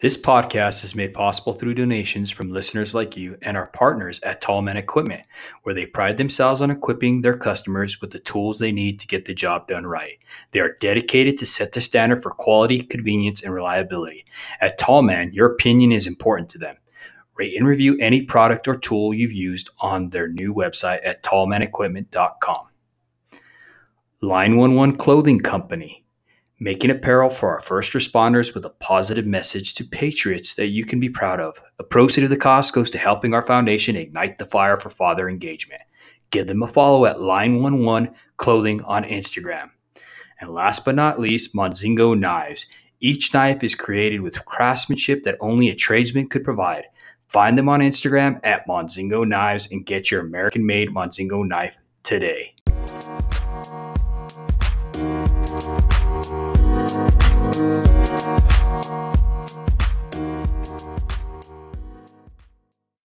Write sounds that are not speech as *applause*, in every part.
This podcast is made possible through donations from listeners like you and our partners at Tallman Equipment, where they pride themselves on equipping their customers with the tools they need to get the job done right. They are dedicated to set the standard for quality, convenience, and reliability. At Tallman, your opinion is important to them. Rate and review any product or tool you've used on their new website at tallmanequipment.com. Line 11 Clothing Company making apparel for our first responders with a positive message to patriots that you can be proud of. A proceed of the cost goes to helping our foundation ignite the fire for father engagement. Give them a follow at Line11 Clothing on Instagram. And last but not least, Monzingo Knives. Each knife is created with craftsmanship that only a tradesman could provide. Find them on Instagram at Monzingo Knives and get your American made Monzingo knife today.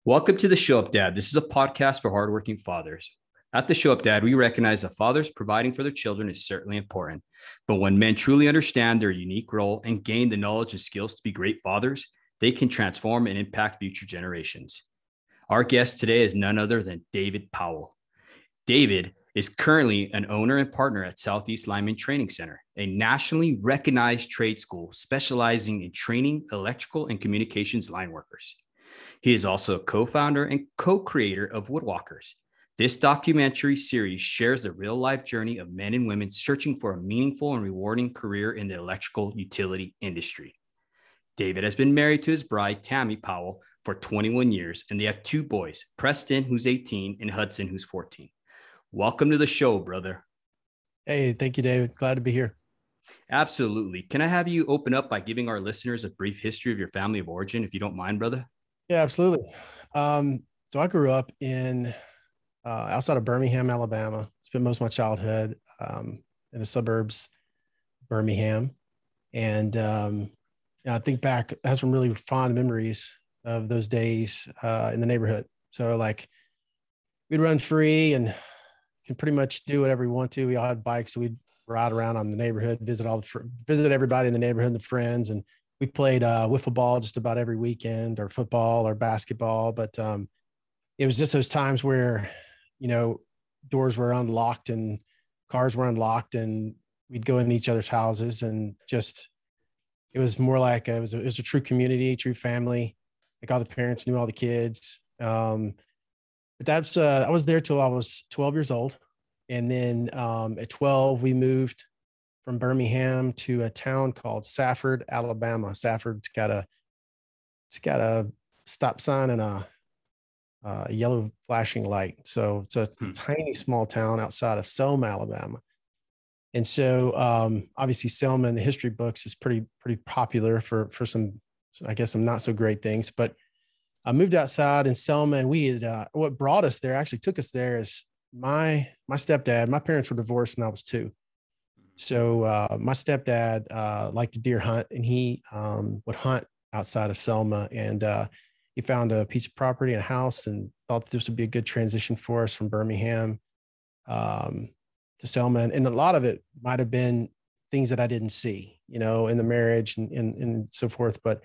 Welcome to the Show Up Dad. This is a podcast for hardworking fathers. At the Show Up Dad, we recognize that fathers providing for their children is certainly important. But when men truly understand their unique role and gain the knowledge and skills to be great fathers, they can transform and impact future generations. Our guest today is none other than David Powell. David is currently an owner and partner at Southeast Lineman Training Center, a nationally recognized trade school specializing in training electrical and communications line workers. He is also a co founder and co creator of Woodwalkers. This documentary series shares the real life journey of men and women searching for a meaningful and rewarding career in the electrical utility industry. David has been married to his bride, Tami Powell, for 21 years, and they have two boys, Preston, who's 18, and Hudson, who's 14. Welcome to the show, brother. Hey, thank you, David. Glad to be here. Absolutely. Can I have you open up by giving our listeners a brief history of your family of origin, if you don't mind, brother? Yeah, absolutely. Um, so I grew up in uh, outside of Birmingham, Alabama. Spent most of my childhood um, in the suburbs, Birmingham, and um, I think back. I have some really fond memories of those days uh, in the neighborhood. So like, we'd run free and can pretty much do whatever we want to. We all had bikes, so we'd ride around on the neighborhood, visit all the fr- visit everybody in the neighborhood, the friends, and we played uh, wiffle ball just about every weekend or football or basketball. But um, it was just those times where, you know, doors were unlocked and cars were unlocked and we'd go in each other's houses and just, it was more like a, it was a, it was a true community, true family. Like all the parents knew all the kids. Um, but that's, uh, I was there till I was 12 years old. And then um, at 12, we moved from Birmingham to a town called Safford, Alabama. Safford's got a it's got a stop sign and a, a yellow flashing light. So it's a hmm. tiny small town outside of Selma, Alabama. And so um, obviously Selma in the history books is pretty pretty popular for for some I guess some not so great things. But I moved outside in Selma and we had uh, what brought us there actually took us there is my my stepdad. My parents were divorced when I was two. So uh, my stepdad uh, liked to deer hunt, and he um, would hunt outside of Selma. And uh, he found a piece of property and a house, and thought this would be a good transition for us from Birmingham um, to Selma. And, and, a lot of it might have been things that I didn't see, you know, in the marriage and, and, and so forth. But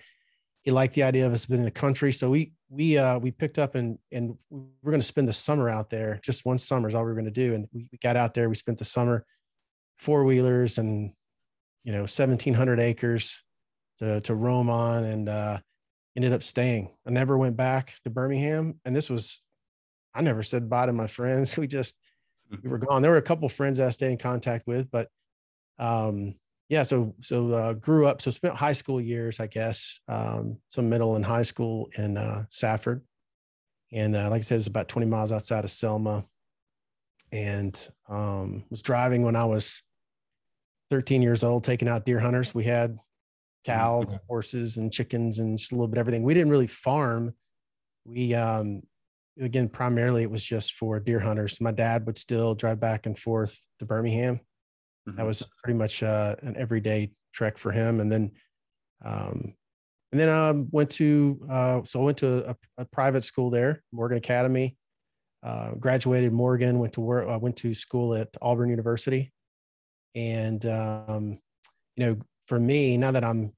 he liked the idea of us being in the country, so we we uh, we picked up and and we are going to spend the summer out there. Just one summer is all we were going to do, and we, we got out there. We spent the summer four wheelers and you know 1700 acres to, to roam on and uh, ended up staying. I never went back to birmingham. And this was i never said bye to my friends. *laughs* We just we *laughs* were gone. There were a couple friends that i stayed in contact with but um yeah so so uh, grew up so spent high school years i guess um, some middle and high school in uh, safford and uh, like i said it's about 20 miles outside of selma and um, was driving when i was 13 years old taking out deer hunters. We had cows, and horses, and chickens, and just a little bit everything. We didn't really farm. We, um, again, primarily it was just for deer hunters. My dad would still drive back and forth to Birmingham. Mm-hmm. That was pretty much uh, an everyday trek for him. And then, um, and then I um, went to, uh, so I went to a, a, private school there, Morgan Academy. Uh, graduated Morgan, went to work, I uh, went to school at Auburn University and, um, you know, for me, now that I'm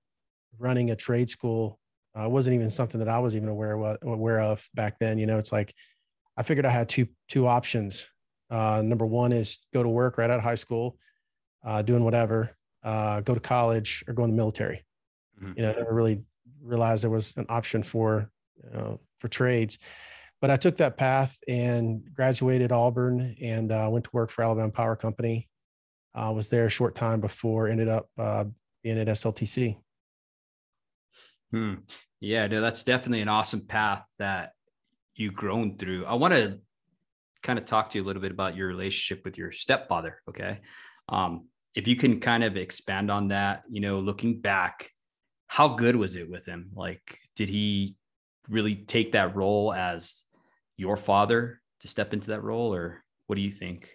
running a trade school uh, wasn't even something that I was even aware of, aware of back then. You know, it's like I figured I had two two options. Uh, number one is go to work right out of high school, uh, doing whatever, uh, go to college or go in the military. Mm-hmm. You know, I never really realized there was an option for you know, for trades. But I took that path and graduated Auburn and uh, went to work for Alabama Power Company. I was there a short time before ended up uh, being at SLTC. Hmm. Yeah, no, that's definitely an awesome path that you've grown through. I want to kind of talk to you a little bit about your relationship with your stepfather. Okay. Um, if you can kind of expand on that, you know, looking back, how good was it with him? Like, did he really take that role as your father to step into that role, or what do you think?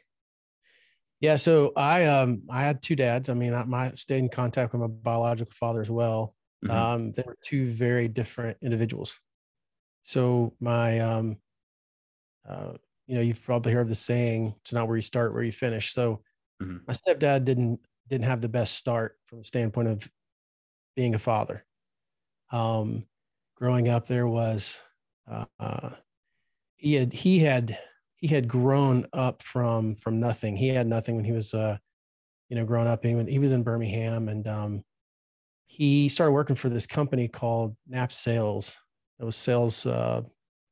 Yeah, so I um I had two dads. I mean, I, my stayed in contact with my biological father as well. Mm-hmm. Um, they were two very different individuals. So my um, uh, you know, you've probably heard the saying, "It's not where you start, where you finish." So mm-hmm. my stepdad didn't didn't have the best start from the standpoint of being a father. Um, growing up, there was uh, he had he had he had grown up from from nothing. He had nothing when he was uh, you know growing up. He, he was in Birmingham, and um, he started working for this company called Nap Sales. It was sales uh,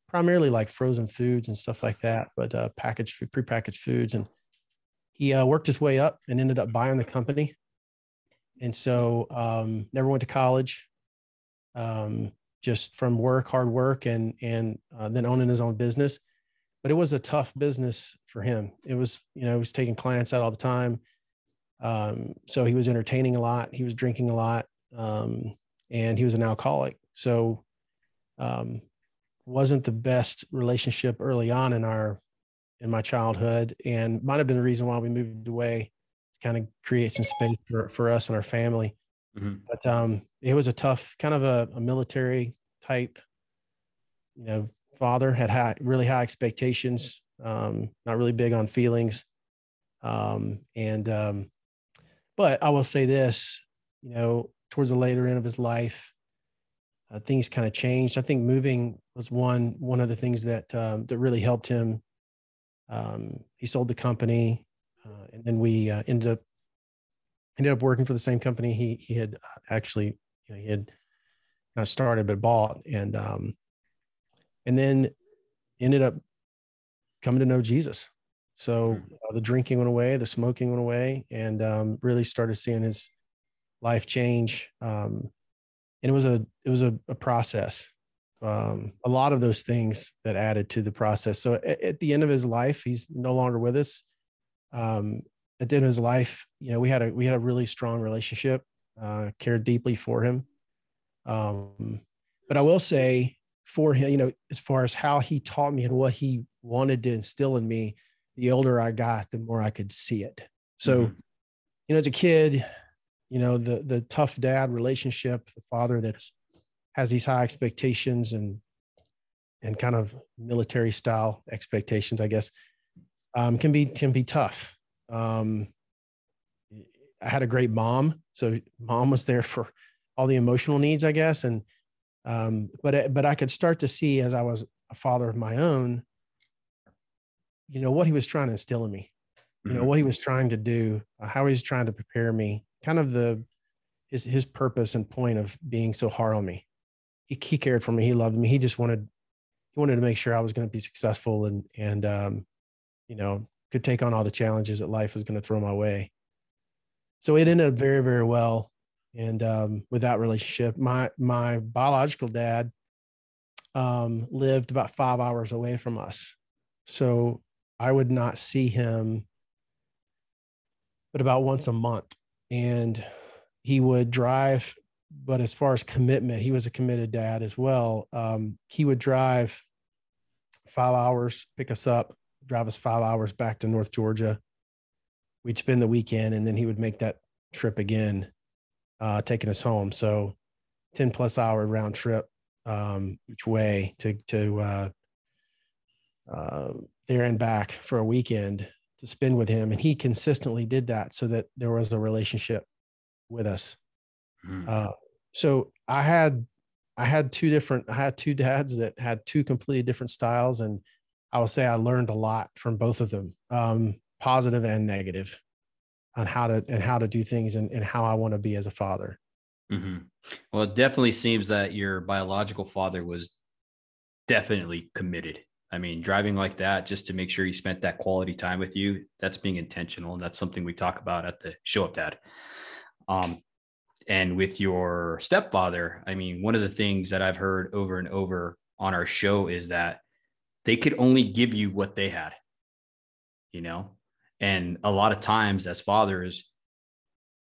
primarily like frozen foods and stuff like that, but uh, packaged prepackaged foods. And he uh, worked his way up and ended up buying the company. And so um, never went to college, um, just from work, hard work, and and uh, then owning his own business. But it was a tough business for him. It was, you know, he was taking clients out all the time. Um, so he was entertaining a lot. He was drinking a lot, um, and he was an alcoholic. So um, wasn't the best relationship early on in our in my childhood and might have been the reason why we moved away to kind of create some space for, for us and our family mm-hmm. but um, it was a tough kind of a, a, military type you know father had high, really high expectations um, not really big on feelings um, and um, but i will say this you know towards the later end of his life uh, things kind of changed. I think moving was one one of the things that um, that really helped him. Um, he sold the company, uh, and then we uh, ended up ended up working for the same company he he had uh, actually you know, he had not started but bought, and um, and then ended up coming to know Jesus. So hmm. uh, the drinking went away, the smoking went away, and um, really started seeing his life change. Um, and it was a it was a, a process um, a lot of those things that added to the process. So at, at, the end of his life he's no longer with us. Um, at the end of his life you know we had a we had a really strong relationship uh, cared deeply for him. Um, but i will say for him you know as far as how he taught me and what he wanted to instill in me the older i got the more i could see it. So mm-hmm. you know as a kid you know the the tough dad relationship the father that's has these high expectations and and kind of military style expectations i guess um, can be can be tough um, i had a great mom so mom was there for all the emotional needs i guess and um, but but i could start to see as i was a father of my own you know what he was trying to instill in me you know mm-hmm. what he was trying to do uh, how he's trying to prepare me kind of the his his purpose and point of being so hard on me. He he cared for me. He loved me. He just wanted he wanted to make sure I was going to be successful and and um, you know could take on all the challenges that life was going to throw my way. So it ended up very very well. And um, with that relationship, my my biological dad um, lived about five hours away from us, so I would not see him but about once a month and he would drive but as far as commitment he was a committed dad as well um, he would drive five hours pick us up drive us five hours back to north georgia we'd spend the weekend and then he would make that trip again uh, taking us home so 10 plus hour round trip um, each way to to uh, uh, there and back for a weekend to spend with him. And he consistently did that so that there was a relationship with us. Mm. Uh, so I had I had two different I had two dads that had two completely different styles, and I would say I learned a lot from both of them, um, positive and negative, on how to and how to do things and, and how I want to be as a father. Mm-hmm. Well, it definitely seems that your biological father was definitely committed. I mean, driving like that just to make sure he spent that quality time with you, that's being intentional. And that's something we talk about at the show up dad. Um, and with your stepfather, I mean, one of the things that I've heard over and over on our show is that they could only give you what they had, you know? And a lot of times as fathers,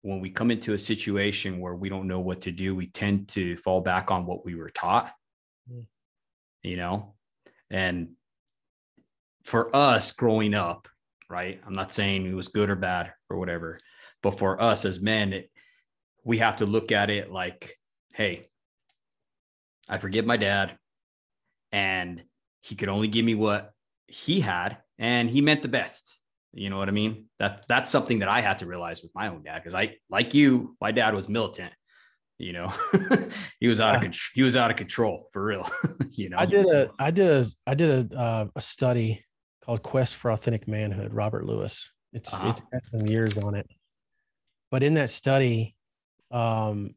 when we come into a situation where we don't know what to do, we tend to fall back on what we were taught, mm. you know? And for us growing up, right? I'm not saying it was good or bad or whatever, but for us as men, it, we have to look at it like, hey, I forgive my dad, and he could only give me what he had, and he meant the best. You know what I mean? That that's something that I had to realize with my own dad because I, like you, my dad was militant. You know, *laughs* he was out of control. He was out of control for real. *laughs* you know, I did a, I did a, I did a, uh, a study called Quest for Authentic Manhood. Robert Lewis. It's uh-huh. it's had some years on it, but in that study, um,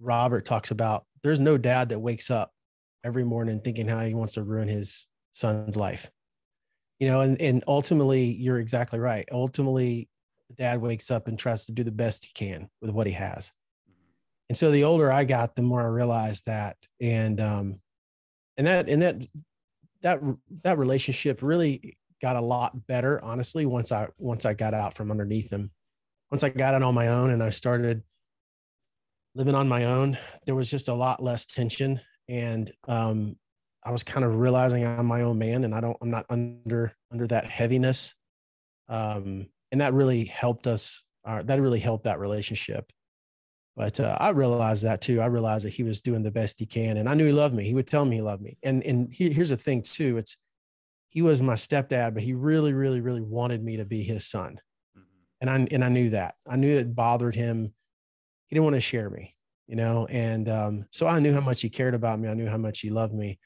Robert talks about there's no dad that wakes up every morning thinking how he wants to ruin his son's life. You know, and, and ultimately, you're exactly right. Ultimately, dad wakes up and tries to do the best he can with what he has. And so the older I got, the more I realized that. And um, and that and that that that relationship really got a lot better, honestly, once I once I got out from underneath him. Once I got it on my own and I started living on my own, there was just a lot less tension. And um, I was kind of realizing I'm my own man and I don't, I'm not under, under that heaviness. Um, and that really helped us, uh, that really helped that relationship. But uh, I realized that too. I realized that he was doing the best he can, and I knew he loved me. He would tell me he loved me. And and he, here's the thing too: it's he was my stepdad, but he really, really, really wanted me to be his son, mm-hmm. and I and I knew that. I knew it bothered him he didn't want to share me, you know, and um, so I knew how much he cared about me. I knew how much he loved me.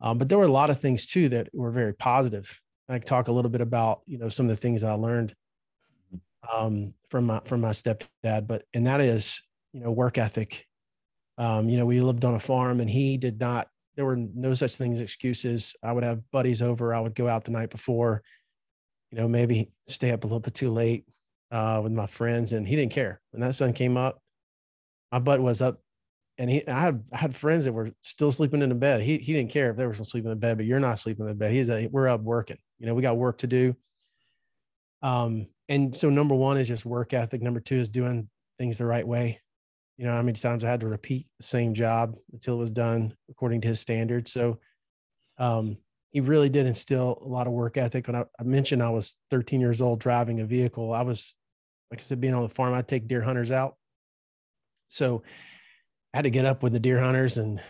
Um, but there were a lot of things too that were very positive. I talk a little bit about, you know, some of the things I learned um, from my from my stepdad, but and that is, you know, work ethic. Um, you know, we lived on a farm, and he did not. There were no such things as excuses. I would have buddies over. I would go out the night before, you know, maybe stay up a little bit too late uh, with my friends, and he didn't care. When that sun came up, my butt was up and he I had I had friends that were still sleeping in the bed. He he didn't care if they were still sleeping in the bed, but you're not sleeping in the bed. He's a, we're up working. You know, we got work to do. Um, and so number one is just work ethic. Number two is doing things the right way. You know, how many times I had to repeat the same job until it was done according to his standards. So um, he really did instill a lot of work ethic. When I, I mentioned I was 13 years old driving a vehicle, I was like I said, being on the farm, I'd take deer hunters out so I had to get up with the deer hunters and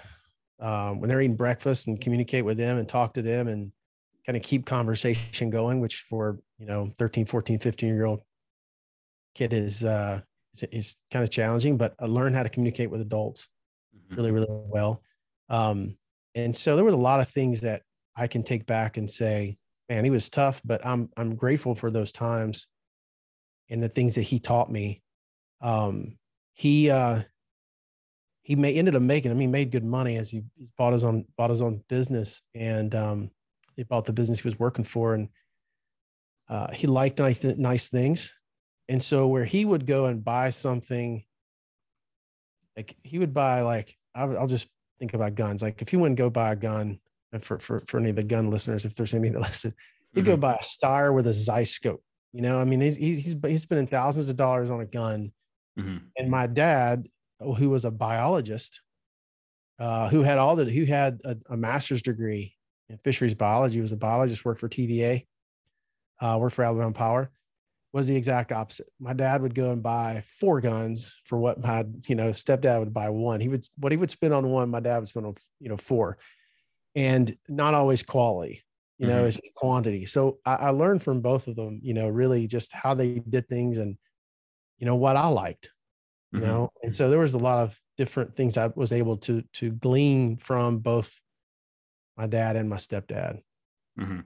um, when they're eating breakfast and communicate with them and talk to them and kind of keep conversation going, which for, you know, 13, 14, 15 year old kid is, uh, is, is kind of challenging, but I learned how to communicate with adults mm-hmm. really, really well. Um, and so there was a lot of things that I can take back and say, man, he was tough, but I'm, I'm grateful for those times and the things that he taught me. Um, he uh he may ended up making I mean he made good money as he he's bought his own bought his own business and um he bought the business he was working for and uh he liked nice, nice things. And so where he would go and buy something like he would buy like I'll, I'll just think about guns. Like if he wouldn't go buy a gun for for for any of the gun listeners if there's any that *laughs* listen he'd mm-hmm. go buy a Steyr with a Zeiss scope you know I mean he's he's he's spending thousands of dollars on a gun Mm-hmm. And my dad, who was a biologist, uh, who had all the, who had a, a, master's degree in fisheries biology, was a biologist, worked for TVA, uh, worked for Alabama Power, was the exact opposite. My dad would go and buy four guns for what my, you know, stepdad would buy one. He would, what he would spend on one, my dad would spend on, you know, four and not always quality you know, mm-hmm. it's quantity. So I, I, learned from both of them, you know, really just how they did things and you know what I liked. you mm-hmm. know and so there was a lot of different things i was able to to glean from both my dad and my stepdad mm-hmm.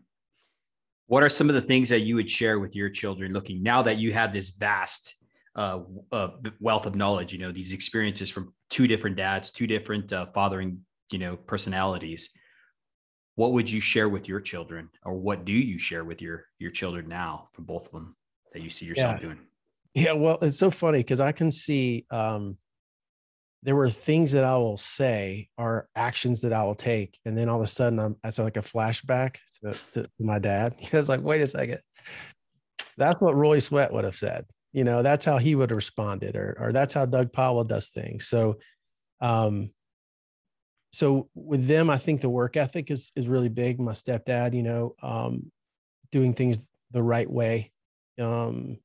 what are some of the things that you would share with your children looking now that you have this vast uh, uh, wealth of knowledge you know these experiences from two different dads two different uh, fathering you know personalities what would you share with your children or what do you share with your your children now from both of them that you see yourself yeah. doing yeah well it's so funny because i can see um there were things that i will say or actions that i will take and then all of a sudden i'm i saw like a flashback to, to my dad. *laughs* He was like wait a second. That's what roy sweat would have said. You know that's how he would have responded or or that's how doug powell does things. So um so with them i think the work ethic is is really big. My stepdad you know um doing things the right way. Um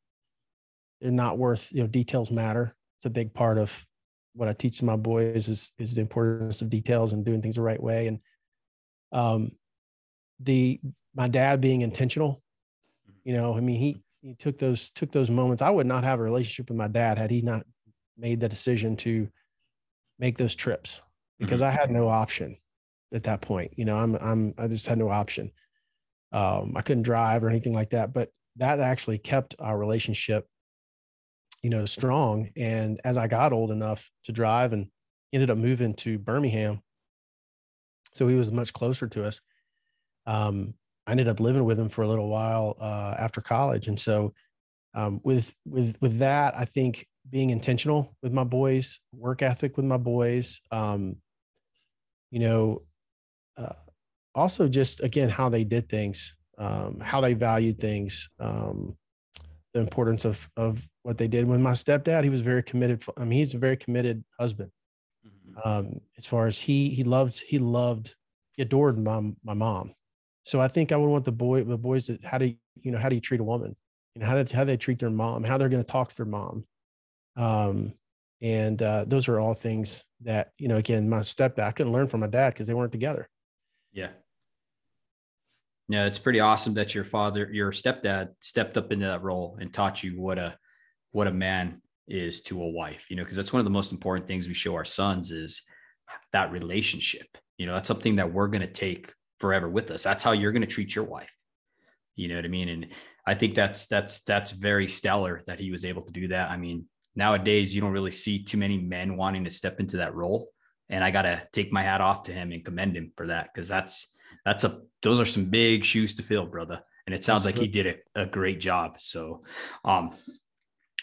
they're not worth you know details matter. It's a big part of what i teach my boys is is the importance of details and doing things the right way. And um the my dad being intentional you know i mean he he took those took those moments. I would not have a relationship with my dad had he not made the decision to make those trips because mm-hmm. i had no option at that point. You know i'm i'm i just had no option. Um i couldn't drive or anything like that but that actually kept our relationship you know strong. And as i got old enough to drive and ended up moving to birmingham so he was much closer to us um I ended up living with him for a little while uh, after college, and so um, with with with that, I think being intentional with my boys, work ethic with my boys, um, you know, uh, also just again how they did things, um, how they valued things, um, the importance of of what they did. With my stepdad, he was very committed. I mean, he's a very committed husband. Mm-hmm. Um, as far as he he loved he loved he adored my my mom so I think I would want the boy, the boys that how do you know how do you treat a woman? You know how do how they treat their mom, how they're going to talk to their mom, um, and uh, those are all things that you know. Again, my stepdad I couldn't learn from my dad because they weren't together. Yeah. Yeah, it's pretty awesome that your father, your stepdad, stepped up into that role and taught you what a what a man is to a wife. You know, because that's one of the most important things we show our sons is that relationship. You know, that's something that we're going to take forever with us. That's how you're going to treat your wife. You know what I mean? And I think that's that's that's very stellar that he was able to do that. I mean, nowadays you don't really see too many men wanting to step into that role. And I gotta take my hat off to him and commend him for that because that's that's a those are some big shoes to fill, brother. And it sounds that's like good. he did a, a great job. So um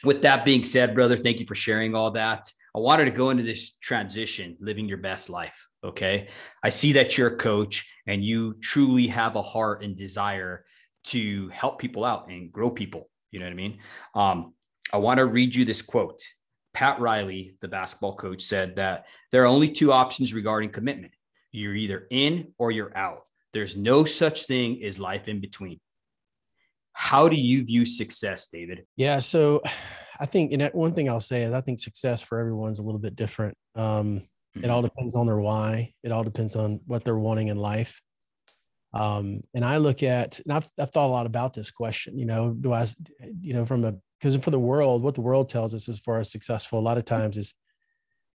with that being said, brother, thank you for sharing all that. I wanted to go into this transition, living your best life. Okay. I see that you're a coach and you truly have a heart and desire to help people out and grow people. You know what I mean? Um, I want to read you this quote. Pat Riley, the basketball coach, said that there are only two options regarding commitment you're either in or you're out. There's no such thing as life in between. How do you view success, David? Yeah. So *sighs* I think, and one thing I'll say is I think success for everyone's a little bit different. Um, mm-hmm. It all depends on their why. It all depends on what they're wanting in life. Um, and I look at, and I've, I've thought a lot about this question, you know, do I, you know, from a, because for the world, what the world tells us as far as successful, a lot of times is,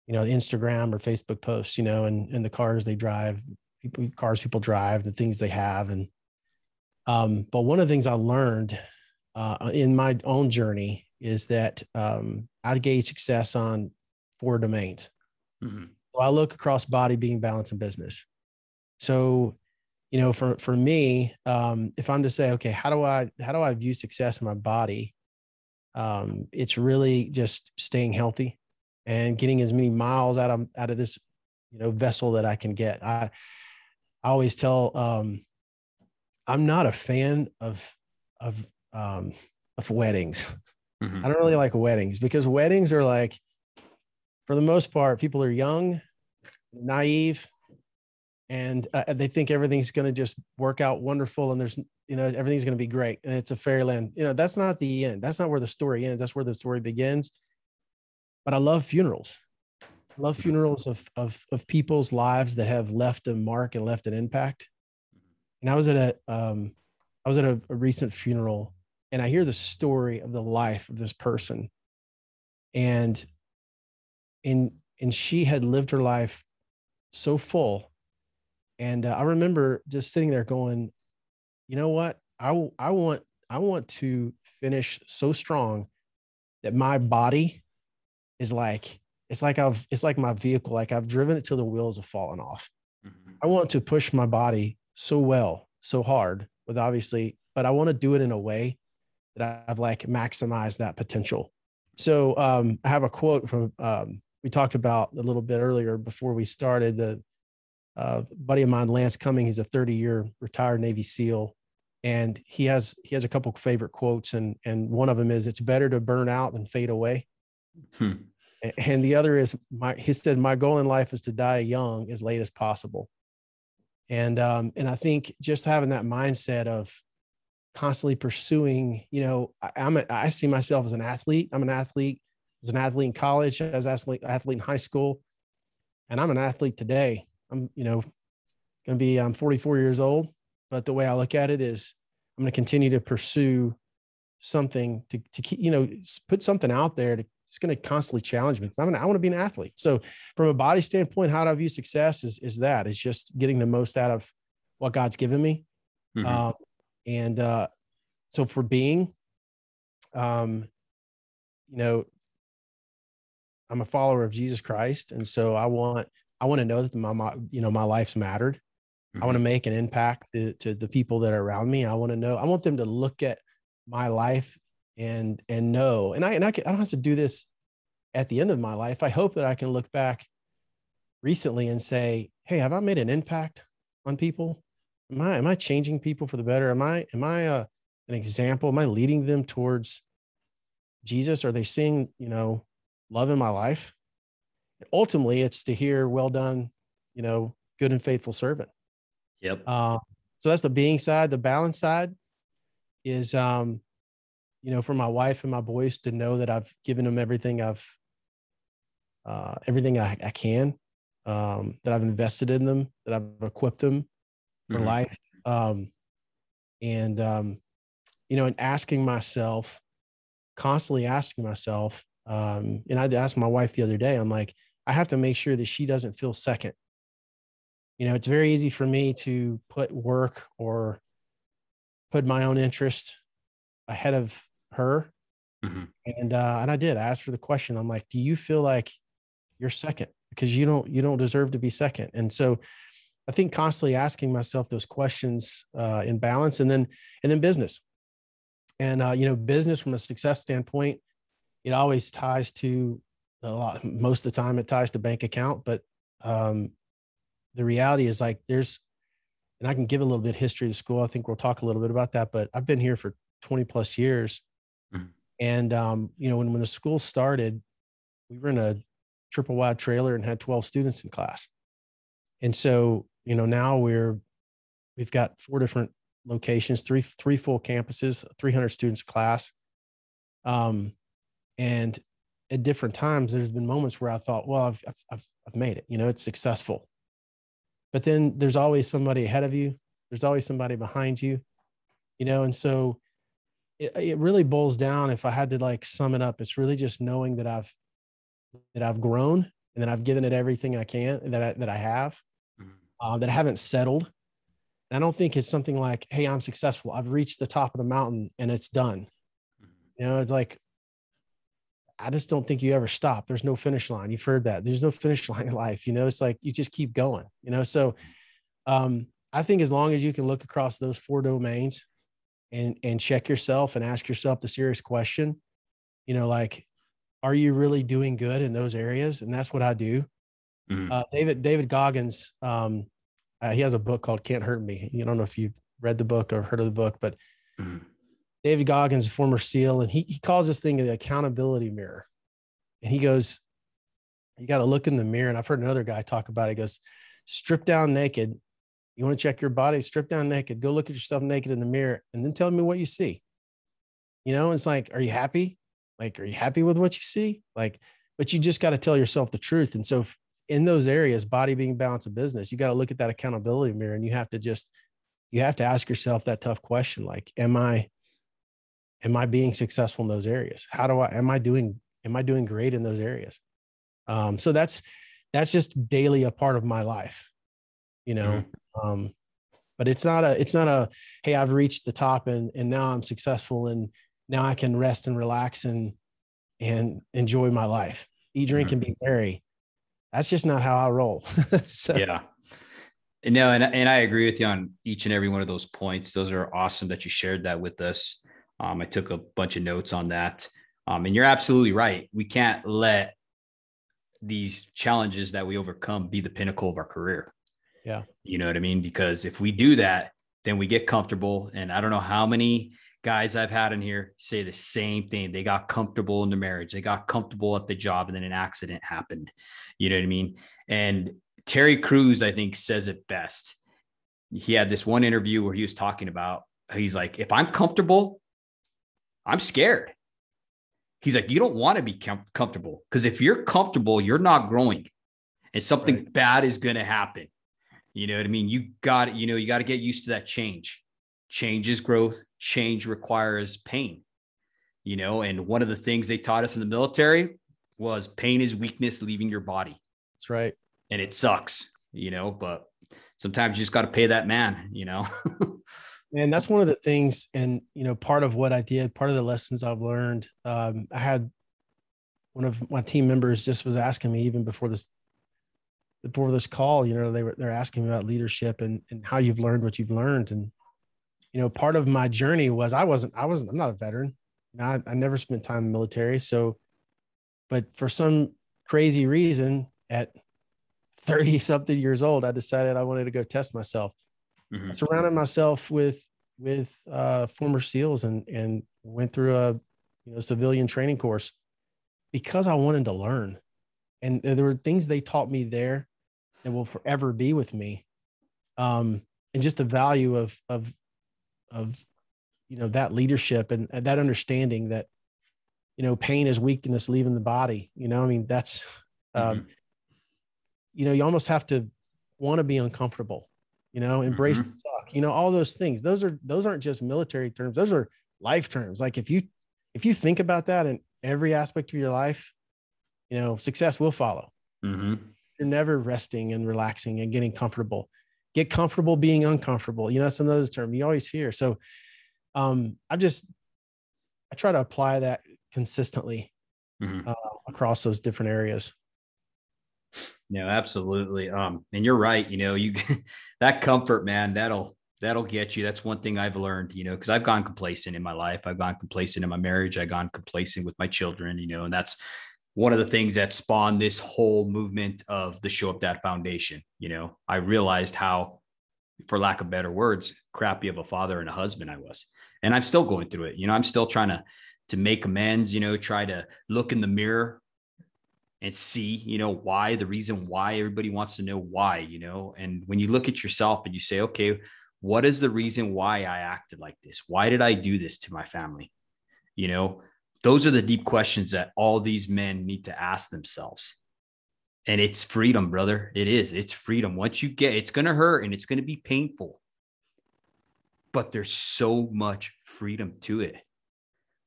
you know, Instagram or Facebook posts, you know, and, and the cars they drive, people, cars people drive, the things they have. And, um, but one of the things I learned uh, in my own journey is that um, I gauge success on four domains. Mm-hmm. So I look across body, being, balance, and business. So, you know, for for me, um, if I'm to say, okay, how do I how do I view success in my body? Um, it's really just staying healthy and getting as many miles out of out of this, you know, vessel that I can get. I I always tell um, I'm not a fan of of um, of weddings. Mm-hmm. I don't really like weddings because weddings are like, for the most part, people are young, naive, and uh, they think everything's going to just work out wonderful and there's, you know, everything's going to be great and it's a fairyland. You know, that's not the end. That's not where the story ends. That's where the story begins. But I love funerals. Love funerals of, of, of people's lives that have left a mark and left an impact. And I was at a, um, I was at a, a recent funeral and I hear the story of the life of this person. And and and she had lived her life so full and uh, i remember just sitting there going you know what i i want i want to finish so strong that my body is like it's like i've it's like my vehicle like i've driven it till the wheels have fallen off mm-hmm. i want to push my body so well so hard with obviously but i want to do it in a way that i've like maximized that potential so um, i have a quote from um, we talked about a little bit earlier before we started the uh, buddy of mine, Lance Cumming, he's a 30 year retired Navy SEAL. And he has, he has a couple favorite quotes. And, and one of them is it's better to burn out than fade away. Hmm. And the other is my, he said, my goal in life is to die young as late as possible. And, um, and I think just having that mindset of constantly pursuing, you know, I, I'm, a, I see myself as an athlete. I'm an athlete was an athlete in college, as athlete, athlete in high school, and I'm an athlete today. I'm, you know, going to be, I'm 44 years old, but the way I look at it is I'm going to continue to pursue something to, to keep, you know, put something out there to, it's going to constantly challenge me because I'm I want to be an athlete. So from a body standpoint, how do I view success is, is that it's just getting the most out of what God's given me. Mm-hmm. Um, and, uh, so for being, um, you know, I'm a follower of Jesus Christ, and so I want I want to know that my, my you know my life's mattered. Mm-hmm. I want to make an impact to, to the people that are around me. I want to know. I want them to look at my life and and know. And I and I, can, I don't have to do this at the end of my life. I hope that I can look back recently and say, "Hey, have I made an impact on people? Am I am I changing people for the better? Am I am I a, uh, an example? Am I leading them towards Jesus? Are they seeing you know love in my life. Ultimately, it's to hear, well done, you know, good and faithful servant. Yep. Uh, so that's the being side. The balance side is, um, you know, for my wife and my boys to know that I've given them everything I've, uh, everything I, I can, um, that I've invested in them, that I've equipped them for mm-hmm. life. Um, and, um, you know, and asking myself, constantly asking myself, um, and I asked my wife the other day, I'm like, I have to make sure that she doesn't feel second. You know, it's very easy for me to put work or put my own interest ahead of her. Mm-hmm. And uh, and I did. I asked her the question. I'm like, do you feel like you're second? Because you don't you don't deserve to be second. And so I think constantly asking myself those questions uh, in balance, and then and then business, and uh, you know, business from a success standpoint it always ties to a lot most of the time it ties to bank account but um, the reality is like there's and i can give a little bit history of the school i think we'll talk a little bit about that but i've been here for 20 plus years. And um, you know when, when the school started we were in a triple wide trailer and had 12 students in class and so you know now we're we've got four different locations three three full campuses 300 students class um, and at different times, there's been moments where I thought, well, I've, I've, I've made it, you know, it's successful. But then there's always somebody ahead of you. There's always somebody behind you, you know? And so it, it really boils down. If I had to like sum it up, it's really just knowing that I've, that I've grown and that I've given it everything I can that I, that I have, mm-hmm. uh, that I haven't settled. And I don't think it's something like, Hey, I'm successful. I've reached the top of the mountain and it's done. Mm-hmm. You know, it's like I just don't think you ever stop. There's no finish line. You've heard that. There's no *laughs* finish line in life. You know, it's like you just keep going, you know. So um, I think as long as you can look across those four domains and and check yourself and ask yourself the serious question, you know, like, are you really doing good in those areas? And that's what I do. Mm-hmm. Uh, David David Goggins, um, uh, he has a book called "Can't Hurt Me." You don't know if you've read the book or heard of the book, but mm-hmm. David Goggins, a former SEAL, and he, he calls this thing the accountability mirror. And he goes, You got to look in the mirror. And I've heard another guy talk about it. He goes, Strip down naked. You want to check your body? Strip down naked. Go look at yourself naked in the mirror and then tell me what you see. You know, it's like, Are you happy? Like, are you happy with what you see? Like, but you just got to tell yourself the truth. And so, in those areas, body being balance of business, you got to look at that accountability mirror and you have to just, you have to ask yourself that tough question like, Am I, am I being successful in those areas? How do I am I doing am I doing great in those areas? Um, so that's that's just daily a part of my life, you know. Mm-hmm. Um, but it's not a it's not a hey I've reached the top and and now I'm successful and now I can rest and relax and and enjoy my life, eat, drink, mm-hmm. and be merry. That's just not how I roll. *laughs* so, yeah. No, and, and I agree with you on each and every one of those points. Those are awesome that you shared that with us. Um, I took a bunch of notes on that. Um, and you're absolutely right. We can't let these challenges that we overcome be the pinnacle of our career. Yeah. You know what I mean? Because if we do that, then we get comfortable. And I don't know how many guys I've had in here say the same thing. They got comfortable in the marriage, they got comfortable at the job, and then an accident happened. You know what I mean? And Terry Crews, I think, says it best. He had this one interview where he was talking about, he's like, if I'm comfortable, I'm scared. He's like, you don't want to be com- comfortable because if you're comfortable, you're not growing and something right. bad is going to happen. You know what I mean? You got it. You know, you got to get used to that change. Change is growth. Change requires pain. You know, and one of the things they taught us in the military was pain is weakness leaving your body. That's right. And it sucks, you know, but sometimes you just got to pay that man, you know. *laughs* and that's one of the things and you know part of what i did part of the lessons i've learned um, i had one of my team members just was asking me even before this before this call you know they were they're asking about leadership and and how you've learned what you've learned. And you know part of my journey was i wasn't i wasn't i'm not a veteran. I, I never spent time in the military. So but for some crazy reason at 30 something years old i decided i wanted to go test myself. Mm-hmm. I surrounded myself with with uh, former SEALs and and went through a you know civilian training course because I wanted to learn, and there were things they taught me there that will forever be with me, um, and just the value of of of you know that leadership and, and that understanding that you know pain is weakness leaving the body. You know, I mean that's um, mm-hmm. you know you almost have to want to be uncomfortable you know embrace mm-hmm. the suck you know all those things those are those aren't just military terms those are life terms like if you if you think about that in every aspect of your life you know success will follow mm-hmm. You're never resting and relaxing and getting comfortable get comfortable being uncomfortable you know that's another term you always hear so um i just i try to apply that consistently mm-hmm. uh, across those different areas no, absolutely. Um, and you're right. You know, you *laughs* that comfort, man, that'll that'll get you. That's one thing I've learned, you know, because I've gone complacent in my life. I've gone complacent in my marriage. I've gone complacent with my children, you know, and that's one of the things that spawned this whole movement of the Show Up Dad Foundation. You know, I realized how, for lack of better words, crappy of a father and a husband I was. And I'm still going through it. You know, I'm still trying to to make amends, you know, try to look in the mirror and see, you know, why the reason why everybody wants to know why, you know. And when you look at yourself and you say, okay, what is the reason why I acted like this? Why did I do this to my family? You know, those are the deep questions that all these men need to ask themselves. And it's freedom, brother. It is. It's freedom. Once you get, it's going to hurt and it's going to be painful. But there's so much freedom to it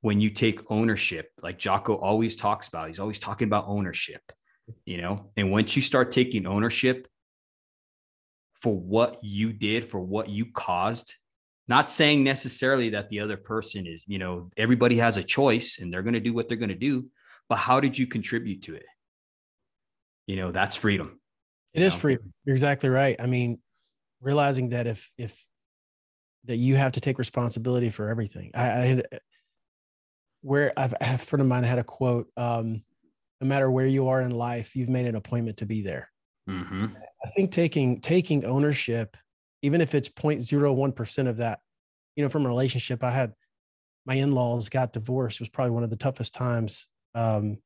when you take ownership, like Jocko always talks about, he's always talking about ownership, you know, and once you start taking ownership for what you did, for what you caused, not saying necessarily that the other person is, you know, everybody has a choice and they're going to do what they're going to do, but how did you contribute to it? You know, that's freedom. It is know? freedom. You're exactly right. I mean, realizing that if, if, that you have to take responsibility for everything. I, I had where I've, a friend of mine had a quote um, no matter where you are in life you've made an appointment to be there mm-hmm. i think taking taking ownership even if it's 0.01% of that you know from a relationship i had my in-laws got divorced it was probably one of the toughest times um,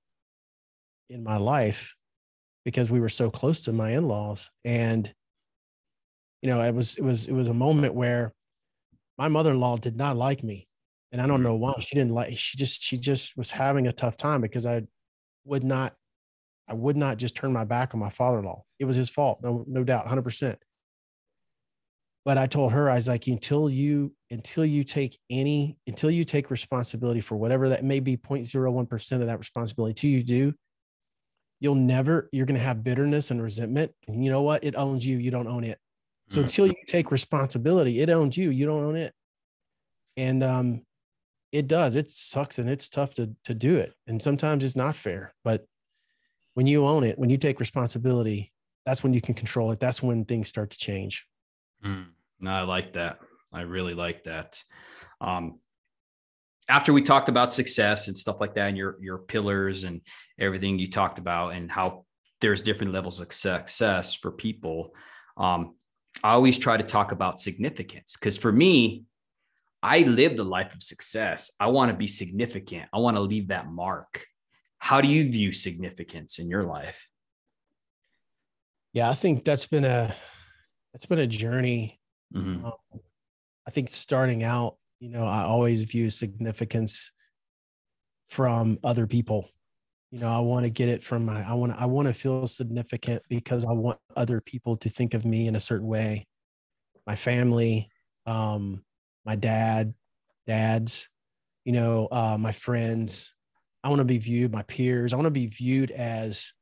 in my life because we were so close to my in-laws and you know it was it was it was a moment where my mother-in-law did not like me and I don't mm-hmm. know why she didn't like. She just she just was having a tough time because I would not, I would not just turn my back on my father-in-law. It was his fault, no no doubt, hundred percent. But I told her I was like, until you until you take any until you take responsibility for whatever that may be 0.01 percent of that responsibility, to you do, you'll never, you're going to have bitterness and resentment. And you know what? It owns you. You don't own it. So Mm. until you take responsibility, it owns you. You don't own it. And um, it does. It sucks and it's tough to to do it. And sometimes it's not fair. But when you own it, when you take responsibility, that's when you can control it. That's when things start to change. Mm. No, I like that. I really like that. Um, after we talked about success and stuff like that, and your your pillars and everything you talked about, and how there's different levels of success for people. Um, I always try to talk about significance because for me, I live the life of success. I want to be significant. I want to leave that mark. How do you view significance in your life? Yeah, I think that's been a that's been a journey. Mhm. Um, I think starting out, you know, I always view significance from other people. You know, I want to get it from my I want to I want to feel significant because I want other people to think of me in a certain way. My family, um, my dad, dads, you know, uh, my friends. I want to be viewed, my peers. I want to be viewed as,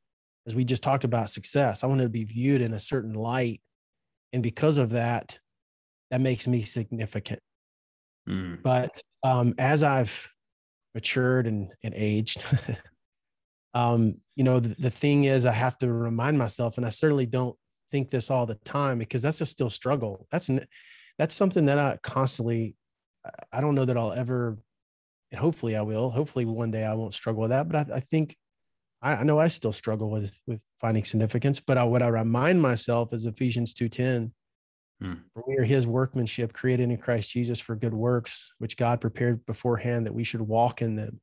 as we just talked about success. I want to be viewed in a certain light, and because of that, that makes me significant. Mm. But um, as I've matured and, and aged, *laughs* um, you know, the, the thing is, I have to remind myself, and I certainly don't think this all the time because that's a still struggle. That's that's something that I constantly. I- don't know that I'll ever, and hopefully I will. Hopefully one day I won't struggle with that. But I, I think I, I know I still struggle with with finding significance. But I, what I remind myself is Ephesians two ten. Hmm. We are his workmanship created in Christ Jesus for good works, which God prepared beforehand that we should walk in them.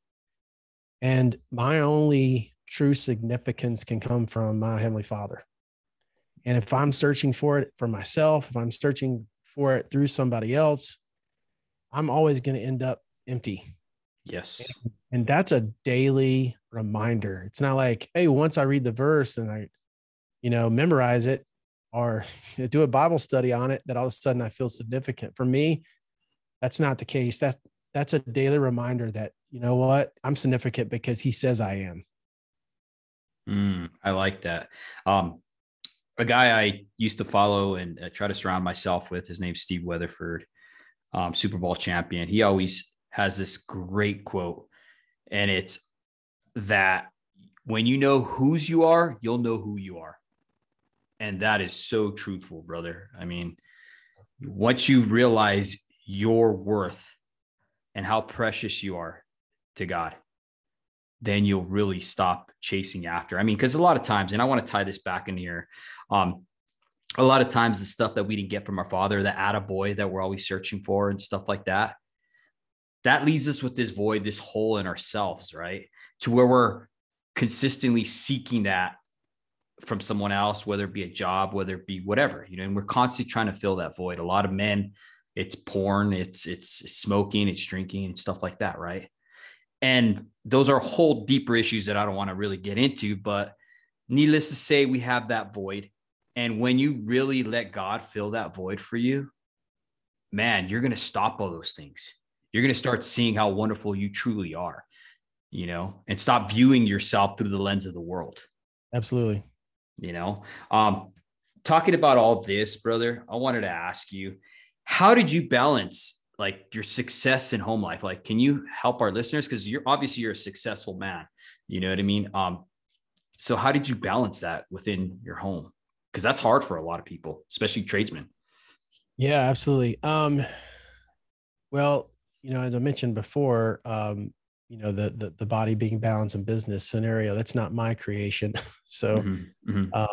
And my only true significance can come from my Heavenly Father. And if I'm searching for it for myself, if I'm searching for it through somebody else, I'm always going to end up empty. Yes. And that's a daily reminder. It's not like, hey, once I read the verse and I, you know, memorize it or *laughs* do a Bible study on it, that all of a sudden I feel significant. For me, that's not the case. That's that's a daily reminder that, you know what, I'm significant because he says I am. Mm, I like that. Um, a guy I used to follow and uh, try to surround myself with, his name's Steve Weatherford, um, Super Bowl champion. He always has this great quote, and it's that when you know whose you are, you'll know who you are. And that is so truthful, brother. I mean, once you realize your worth and how precious you are to God, then you'll really stop chasing after. I mean, because a lot of times, and I want to tie this back in here, um, a lot of times the stuff that we didn't get from our father, the attaboy that we're always searching for and stuff like that, that leaves us with this void, this hole in ourselves, right? To where we're consistently seeking that from someone else, whether it be a job, whether it be whatever, you know, and we're constantly trying to fill that void. A lot of men, it's porn, it's it's, smoking, it's drinking, and stuff like that, right? And those are whole deeper issues that I don't want to really get into, but needless to say, we have that void. And when you really let God fill that void for you, man, you're going to stop all those things. You're going to start seeing how wonderful you truly are, you know, and stop viewing yourself through the lens of the world, Absolutely. you know. Um, talking about all this, brother, I wanted to ask you, how did you balance like your success in home life? Like, can you help our listeners? Because you're obviously you're a successful man. You know what I mean? Um, so how did you balance that within your home? Because that's hard for a lot of people, especially tradesmen. Yeah, absolutely. Um, well, you know, as I mentioned before, um, you know, the, the the body being balanced in business scenario, that's not my creation. *laughs* so Mhm, mhm, um,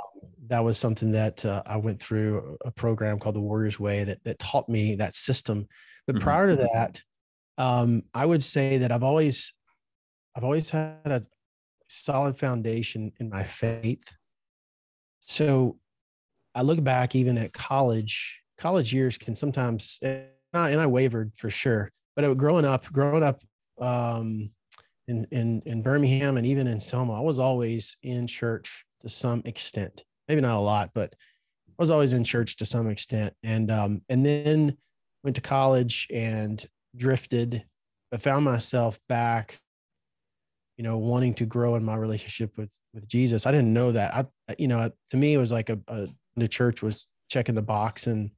that was something that uh, I went through a program called the Warriors Way that that taught me that system. But Mhm. prior to that, um, I would say that I've always I've always had a solid foundation in my faith. So I look back even at college, college years can sometimes, and I, and I wavered for sure, but it, growing up, growing up um, in, in, in Birmingham and even in Selma, I was always in church to some extent, maybe not a lot, but I was always in church to some extent. And, um, and then went to college and drifted, but found myself back you know, wanting to grow in my relationship with with Jesus. I didn't know that. I, you know, to me, it was like a, a the church was checking the box and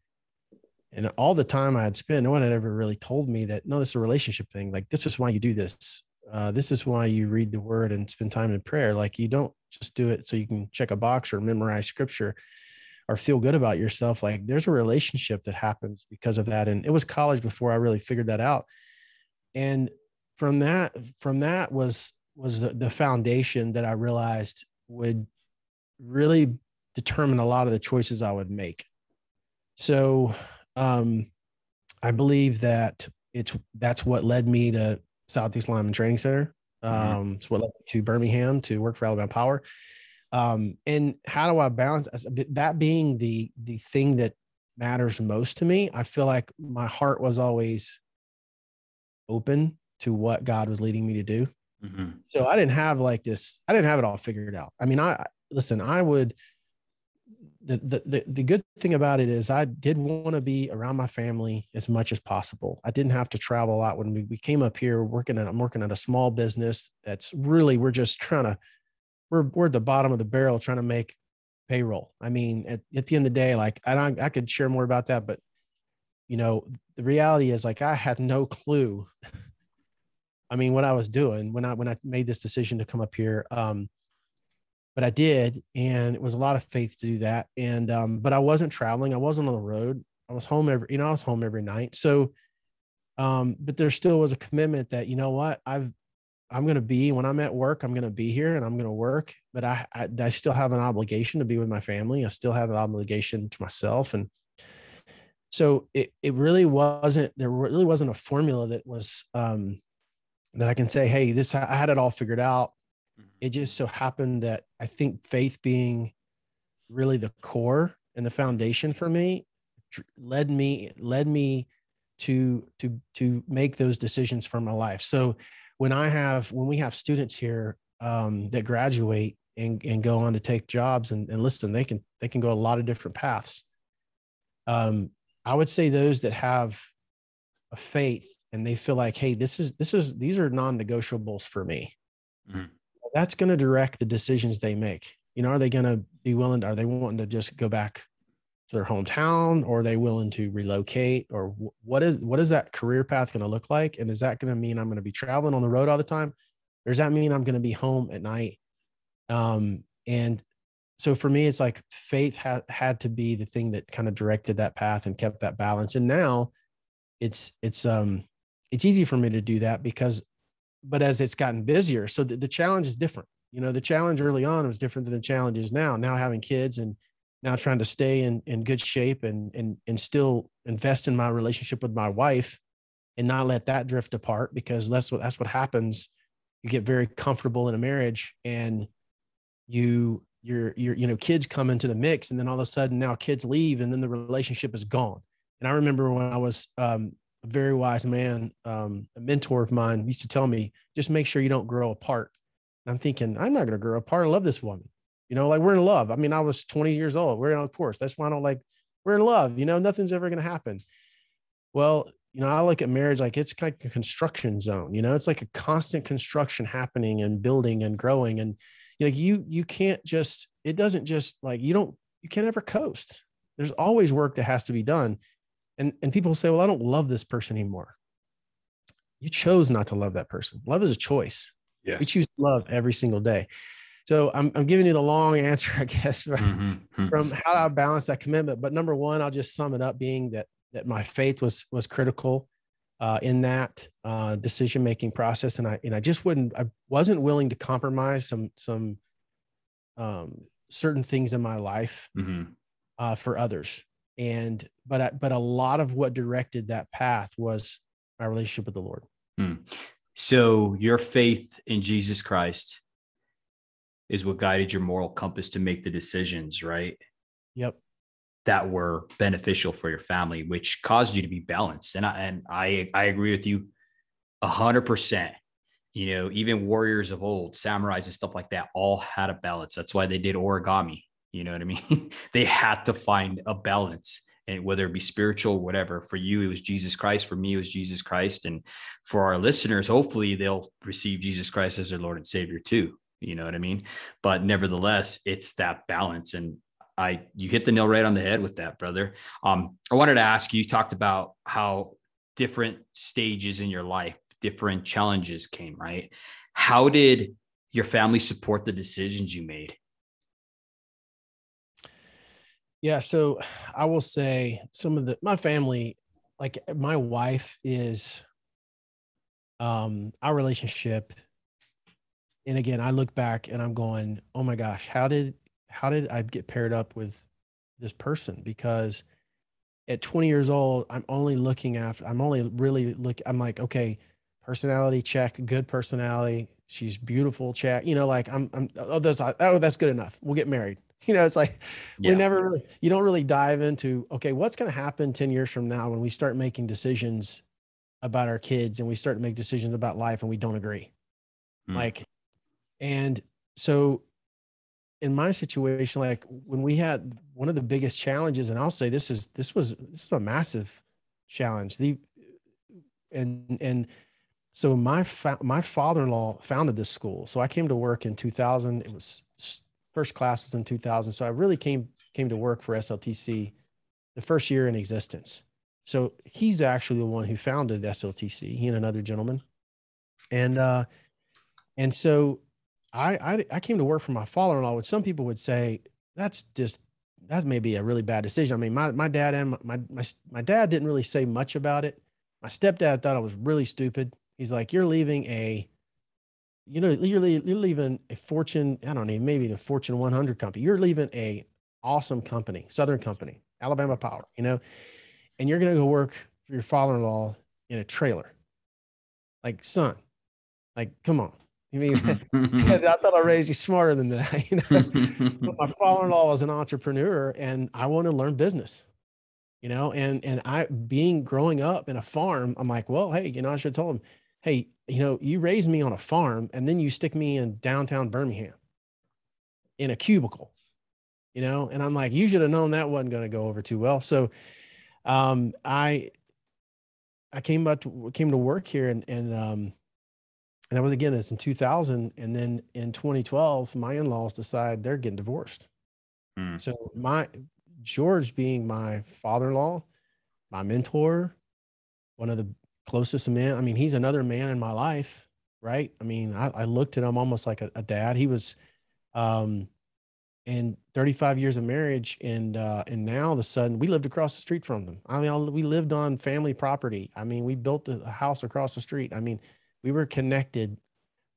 and all the time I had spent, no one had ever really told me that no, this is a relationship thing. Like this is why you do this. Uh, this is why you read the word and spend time in prayer. Like you don't just do it so you can check a box or memorize scripture or feel good about yourself. Like there's a relationship that happens because of that. And it was college before I really figured that out. And from that, from that was was the, the foundation that I realized would really determine a lot of the choices I would make. So um, I believe that it's that's what led me to Southeast Lineman Training Center. Mm-hmm. Um, mm-hmm. It's what led me to Birmingham to work for Alabama Power. Um, and how do I balance that being the the thing that matters most to me? I feel like my heart was always open to what God was leading me to do. Mm-hmm. So I didn't have like this, I didn't have it all figured out. I mean, I listen, I would the, the, the, good thing about it is I did want to be around my family as much as possible. I didn't have to travel a lot when we, we came up here working at, I'm working at a small business. That's really, we're just trying to, we're, we're at the bottom of the barrel trying to make payroll. I mean, at, at the end of the day, like I don't, I could share more about that, but you know, the reality is like, I had no clue. *laughs* I mean, what I was doing when I, when I made this decision to come up here, um, but I did, and it was a lot of faith to do that. And um, but I wasn't traveling, I wasn't on the road. I was home every, you know, I was home every night. So, um, but there still was a commitment that you know what I've I'm going to be when I'm at work, I'm going to be here and I'm going to work, but I, I, I still have an obligation to be with my family. I still have an obligation to myself. And so it, it really wasn't, there really wasn't a formula that was, um, that I can say, Hey, this, I had it all figured out. It just so happened that I think faith being really the core and the foundation for me led me led me to to to make those decisions for my life. So when I have when we have students here um, that graduate and, and go on to take jobs and, and listen, they can they can go a lot of different paths. Um, I would say those that have a faith and they feel like, hey, this is this is these are non-negotiables for me. Mm-hmm that's going to direct the decisions they make. You know, are they going to be willing? To, are they wanting to just go back to their hometown, or are they willing to relocate, or what is what is that career path going to look like? And is that going to mean I'm going to be traveling on the road all the time, or does that mean I'm going to be home at night? Um, and so for me, it's like faith had had to be the thing that kind of directed that path and kept that balance. And now, it's it's um it's easy for me to do that because but as it's gotten busier, so the, the challenge is different. You know, the challenge early on was different than the challenges now. Now having kids and now trying to stay in, in good shape and and and still invest in my relationship with my wife and not let that drift apart because that's what that's what happens. You get very comfortable in a marriage and you your your you know kids come into the mix and then all of a sudden now kids leave and then the relationship is gone. And I remember when I was um, a very wise man, um, a mentor of mine, used to tell me, just make sure you don't grow apart. And I'm thinking, I'm not going to grow apart. I love this woman. You know, like we're in love. I mean, I was 20 years old. We're in, of course. That's why I don't like, we're in love. You know, nothing's ever going to happen. Well, you know, I look at marriage like it's like a construction zone. You know, it's like a constant construction happening and building and growing. And you know, you you can't just, it doesn't just like you don't, you can't ever coast. There's always work that has to be done and and people say well i don't love this person anymore. You chose not to love that person. Love is a choice. Yes. we choose love every single day. So I'm, I'm giving you the long *laughs* answer i guess *laughs* mm-hmm, mm-hmm. from how i balance that commitment. But number one i'll just sum it up being that that my faith was was critical uh, in that uh, decision making process. And i and i just wouldn't i wasn't willing to compromise some some um, certain things in my life mm-hmm. uh, for others and but but a lot of what directed that path was my relationship with the lord. Hmm. so your faith in jesus christ is what guided your moral compass to make the decisions right? Yep. That were beneficial for your family which caused you to be balanced. And i and i i agree with you a hundred percent. You know even warriors of old samurais and stuff like that all had a balance. That's why they did origami you know what I mean? *laughs* they had to find a balance and whether it be spiritual, whatever. For you, it was Jesus Christ. For me, it was Jesus Christ. And for our listeners, hopefully they'll receive Jesus Christ as their Lord and Savior too. You know what I mean? But nevertheless, it's that balance. And I you hit the nail right on the head with that, brother. Um, I wanted to ask you, you talked about how different stages in your life, different challenges came, right? How did your family support the decisions you made? Yeah, so *sighs* I will say some of the my family, like my wife is um our relationship and again, I look back and I'm going, "Oh my gosh, how did how did I get paired up with this person?" Because at 20 years old, I'm only looking after I'm only really look I'm like, "Okay, personality check, good personality, she's beautiful, chat, you know, like I'm I'm oh that's oh that's good enough. We'll get married. *laughs* You know, it's like yeah. we never really, you don't really dive into, okay, what's going to happen 10 years from now when we start making decisions about our kids and we start to make decisions about life and we don't agree? Mm. Like, and so in my situation, like when we had one of the biggest challenges, and I'll say this is, this was, this is a massive challenge. The, and, and, so my fa- my father-in-law founded this school. So I came to work in 2000. It was first class was in 2000. So I really came came to work for SLTC the first year in existence. So he's actually the one who founded SLTC. He and another gentleman, and uh, and so I, I I came to work for my father-in-law, which some people would say that's just that may be a really bad decision. I mean, my my dad and my my my dad didn't really say much about it. My stepdad thought I was really stupid. He's like, "You're leaving a you know, you're, you're leaving a Fortune, I don't know, maybe a Fortune 100 company. You're leaving a awesome company, Southern company, Alabama Power, you know, and you're going to go work for your father-in-law in a trailer. Like, son, like, come on. I mean, *laughs* *laughs* I thought I raised you smarter than that. *laughs* You know, but my father-in-law was an entrepreneur, and I want to learn business. You know, and and I being growing up in a farm, I'm like, well, hey, you know, I should have told him, hey, you know, you raised me on a farm and then you stick me in downtown Birmingham in a cubicle, you know, and I'm like, you should have known that wasn't going to go over too well. So, um, I, I came up to, came to work here and, and, um, and that was again, it's in 2000. And then in 2012, my in-laws decide they're getting divorced. Hmm. So my George being my father-in-law, my mentor, one of the closest man. I mean, he's another man in my life, right? I mean, I, I looked at him almost like a, a, dad. He was, um, in 35 years of marriage, and uh, and now all of a sudden we lived across the street from them. I mean, we lived on family property. I mean, we built a house across the street. I mean, we were connected.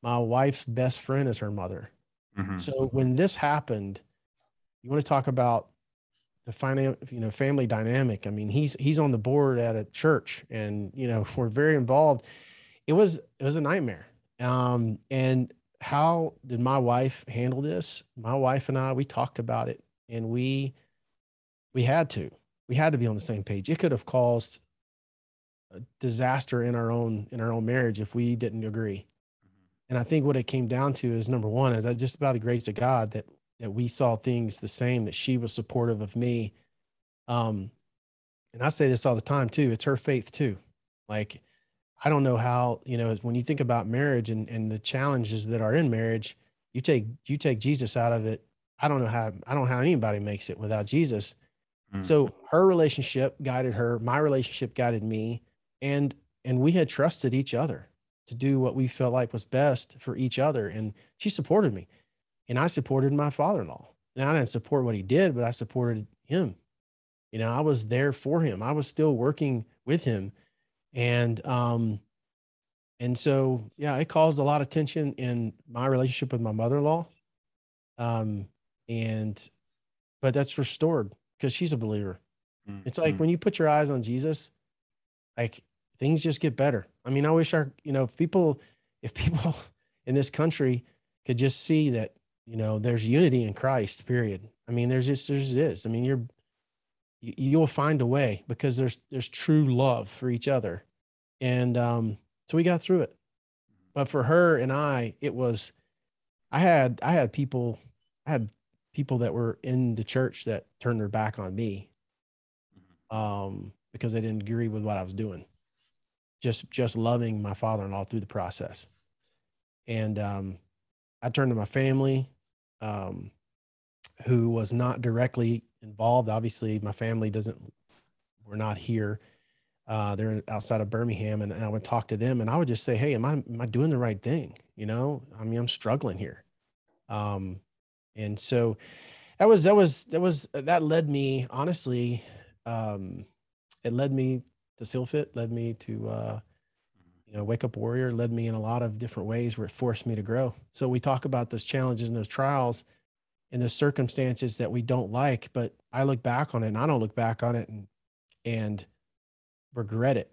My wife's best friend is her mother. Mm-hmm. So when this happened, you want to talk about the finance, you know, family dynamic. I mean, he's he's on the board at a church, and you know, *laughs* we're very involved. It was it was a nightmare. Um, and how did my wife handle this? My wife and I, we talked about it, and we we had to we had to be on the same page. It could have caused a disaster in our own in our own marriage if we didn't agree. Mm-hmm. And I think what it came down to is number one is that just by the grace of God that that we saw things the same, that she was supportive of me. Um, and I say this all the time too. It's her faith too. Like, I don't know how, you know, when you think about marriage and, and the challenges that are in marriage, you take, you take Jesus out of it. I don't know how, I don't know how anybody makes it without Jesus. Mm. So her relationship guided her, my relationship guided me. And, and we had trusted each other to do what we felt like was best for each other. And she supported me and I supported my father-in-law. Now I didn't support what he did, but I supported him. You know, I was there for him. I was still working with him. And um and so yeah, it caused a lot of tension in my relationship with my mother-in-law. Um and but that's restored because she's a believer. Mm-hmm. It's like mm. when you put your eyes on Jesus, like things just get better. I mean, I wish our, you know, if people if people *laughs* in this country could just see that you know there's unity in christ period. I mean there's just there's this i mean you're you, you'll find a way because there's there's true love for each other. And um so we got through it. But for her and i it was i had i had people i had people that were in the church that turned their back on me um, because they didn't agree with what I was doing. Just just loving my father-in-law through the process, and um, I turned to my family, um, who was not directly involved. Obviously, my family doesn't. We're not here. Uh, they're outside of Birmingham, and, and I would talk to them, and I would just say, "Hey, am I am I doing the right thing? You know, I mean, I'm struggling here." Um, and so that was that was that was that led me honestly um it led me to SEALFIT, led me to, uh, you know, Wake Up Warrior, led me in a lot of different ways where it forced me to grow. So we talk about those challenges and those trials and those circumstances that we don't like, but I look back on it and I don't look back on it and, and regret it.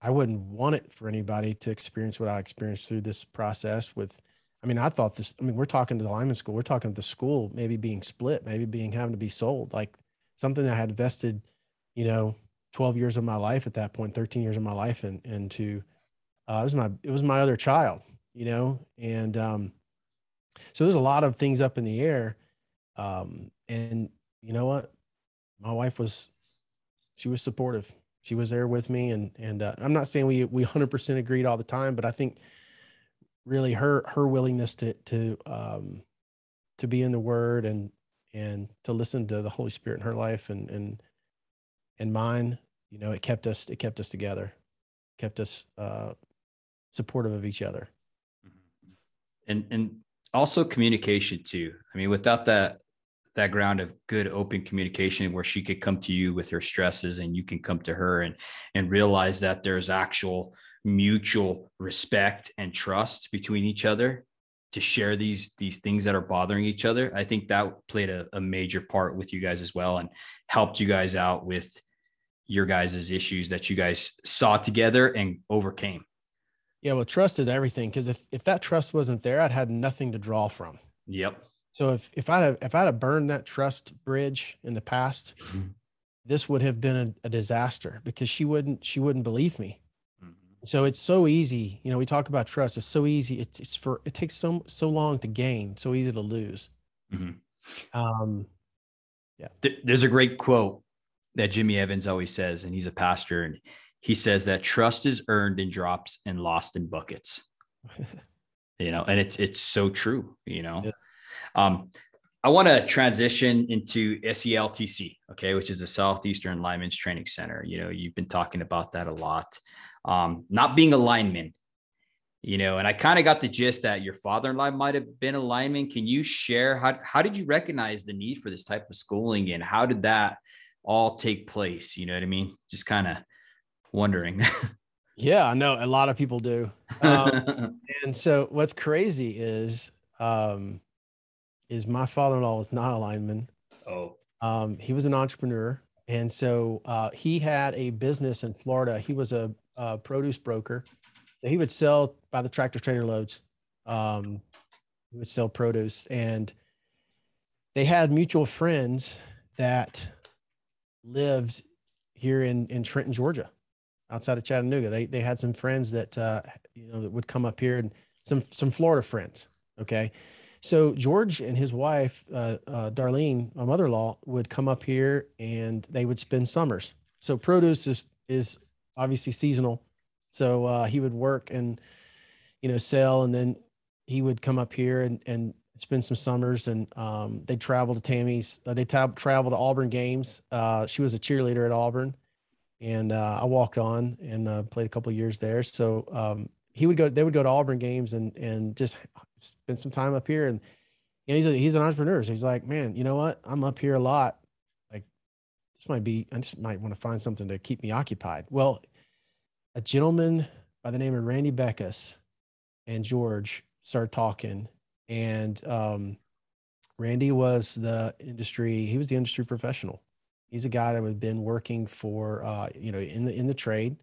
I wouldn't want it for anybody to experience what I experienced through this process with, I mean, I thought this, I mean, we're talking to the lineman school, we're talking to the school, maybe being split, maybe being having to be sold, like something that I had invested you know, 12 years of my life at that point, 13 years of my life and and to uh, it was my it was my other child, you know, and um, so there's a lot of things up in the air. Um, and you know what? My wife was she was supportive. She was there with me and and uh, I'm not saying we we 100% agreed all the time, but I think really her her willingness to to um to be in the word and and to listen to the Holy Spirit in her life and and and mine, you know, it kept us, it kept us together, kept us uh, supportive of each other. Mm-hmm. And, and also communication too. I mean, without that, that ground of good open communication where she could come to you with her stresses and you can come to her and and realize that there's actual mutual respect and trust between each other to share these these things that are bothering each other i think that played a, a major part with you guys as well and helped you guys out with your guys' issues that you guys saw together and overcame. Yeah, well, trust is everything because if if that trust wasn't there, I'd had nothing to draw from. Yep. So if if I'd have, if I'd have burned that trust bridge in the past, mm-hmm. this would have been a, a, disaster because she wouldn't she wouldn't believe me. Mm-hmm. So it's so easy, you know. We talk about trust. It's so easy. It's, it's for it takes so so long to gain, so easy to lose. Mm-hmm. Um, yeah. There's a great quote that Jimmy Evans always says, and he's a pastor, and he says that trust is earned in drops and lost in buckets. *laughs* you know, and it's it's so true. You know, yes. um, I want to transition into SELTC, okay, which is the Southeastern Linemen's Training Center. You know, you've been talking about that a lot. Um, not being a lineman, you know, and I kind of got the gist that your father-in-law might have been a lineman. Can you share how how did you recognize the need for this type of schooling and how did that all take place? You know what I mean? Just kind of wondering. *laughs* yeah, I know a lot of people do. Um, *laughs* and so what's crazy is, um, is my father-in-law was not a lineman. Oh, um, he was an entrepreneur. And so, uh, he had a business in Florida. He was a, a produce broker. he would sell by the tractor trailer loads. Um, he would sell produce and they had mutual friends that lived here in in Trenton, Georgia, outside of Chattanooga. They they had some friends that uh, you know that would come up here and some some Florida friends. Okay, so George and his wife uh, uh, Darlene, my mother-in-law, would come up here and they would spend summers. So produce is is obviously seasonal. So uh, he would work and you know sell, and then he would come up here and and spend some summers and um, they travel to Tami's. Uh, they tab- travel to Auburn games. Uh, she was a cheerleader at Auburn, and uh, I walked on and uh, played a couple years there. So um, he would go. They would go to Auburn games and and just spend some time up here. And you know, he's a, he's an entrepreneur, so he's like, man, you know what? I'm up here a lot. Like this might be. I just might want to find something to keep me occupied. Well, a gentleman by the name of Randy Beckus and George started talking and um, Randy was the industry. He was the industry professional. He's a guy that had been working for uh, you know in the in the trade,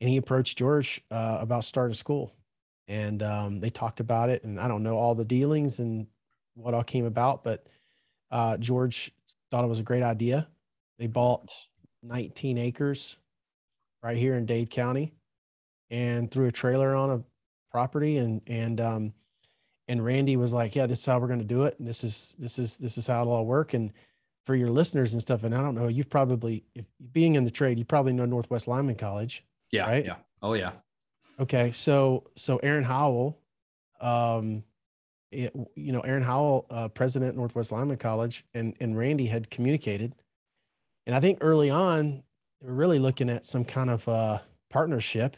and he approached George uh, about starting school, and um, they talked about it. And I don't know all the dealings and what all came about, but uh, George thought it was a great idea. They bought 19 acres right here in Dade County, and threw a trailer on a property, and and um, and Randy was like, "Yeah, this is how we're going to do it, and this is this is this is how it'll all work." And for your listeners and stuff, and I don't know, you've probably, if being in the trade, you probably know Northwest Lineman College. Yeah. Right? Yeah. Oh yeah. Okay. So, so Aaron Howell, um, it, you know, Aaron Howell, uh, president Northwest Lineman College, and and Randy had communicated, and I think early on they were really looking at some kind of uh, partnership.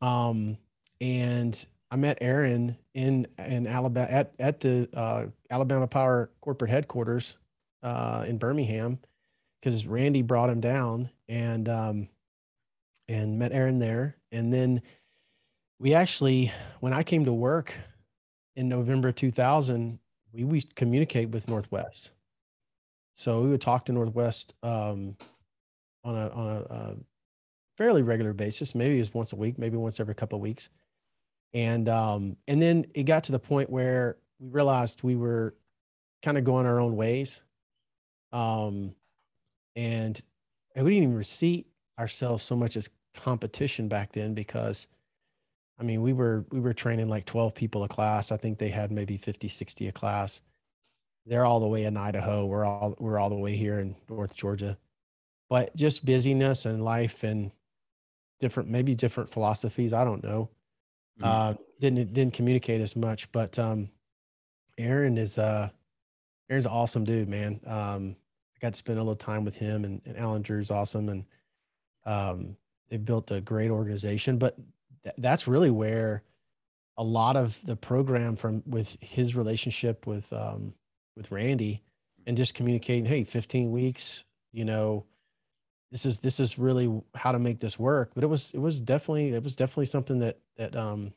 Um, and I met Aaron in in Alabama at at the uh, Alabama Power corporate headquarters uh, in Birmingham because Randy brought him down and um, and met Aaron there, and then we actually when I came to work in November 2000, we we communicate with Northwest, so we would talk to Northwest um, on a on a, a fairly regular basis. Maybe it was once a week, maybe once every couple of weeks. And um, and then it got to the point where we realized we were kind of going our own ways, um, and, and we didn't even see ourselves so much as competition back then because I mean we were we were training like 12 people a class. I think they had maybe 50, 60 a class. They're all the way in Idaho. We're all we're all the way here in North Georgia. But just busyness and life and different maybe different philosophies. I don't know mm-hmm. uh, didn't didn't communicate as much. But um, Aaron is uh, Aaron's an awesome dude, man. Um, got to spend a little time with him, and, and Alan Drew's awesome, and um, they've built a great organization. But th- that's really where a lot of the program from with his relationship with um, with Randy and just communicating, hey, 15 weeks, you know, this is this is really how to make this work but it was it was definitely it was definitely something that that um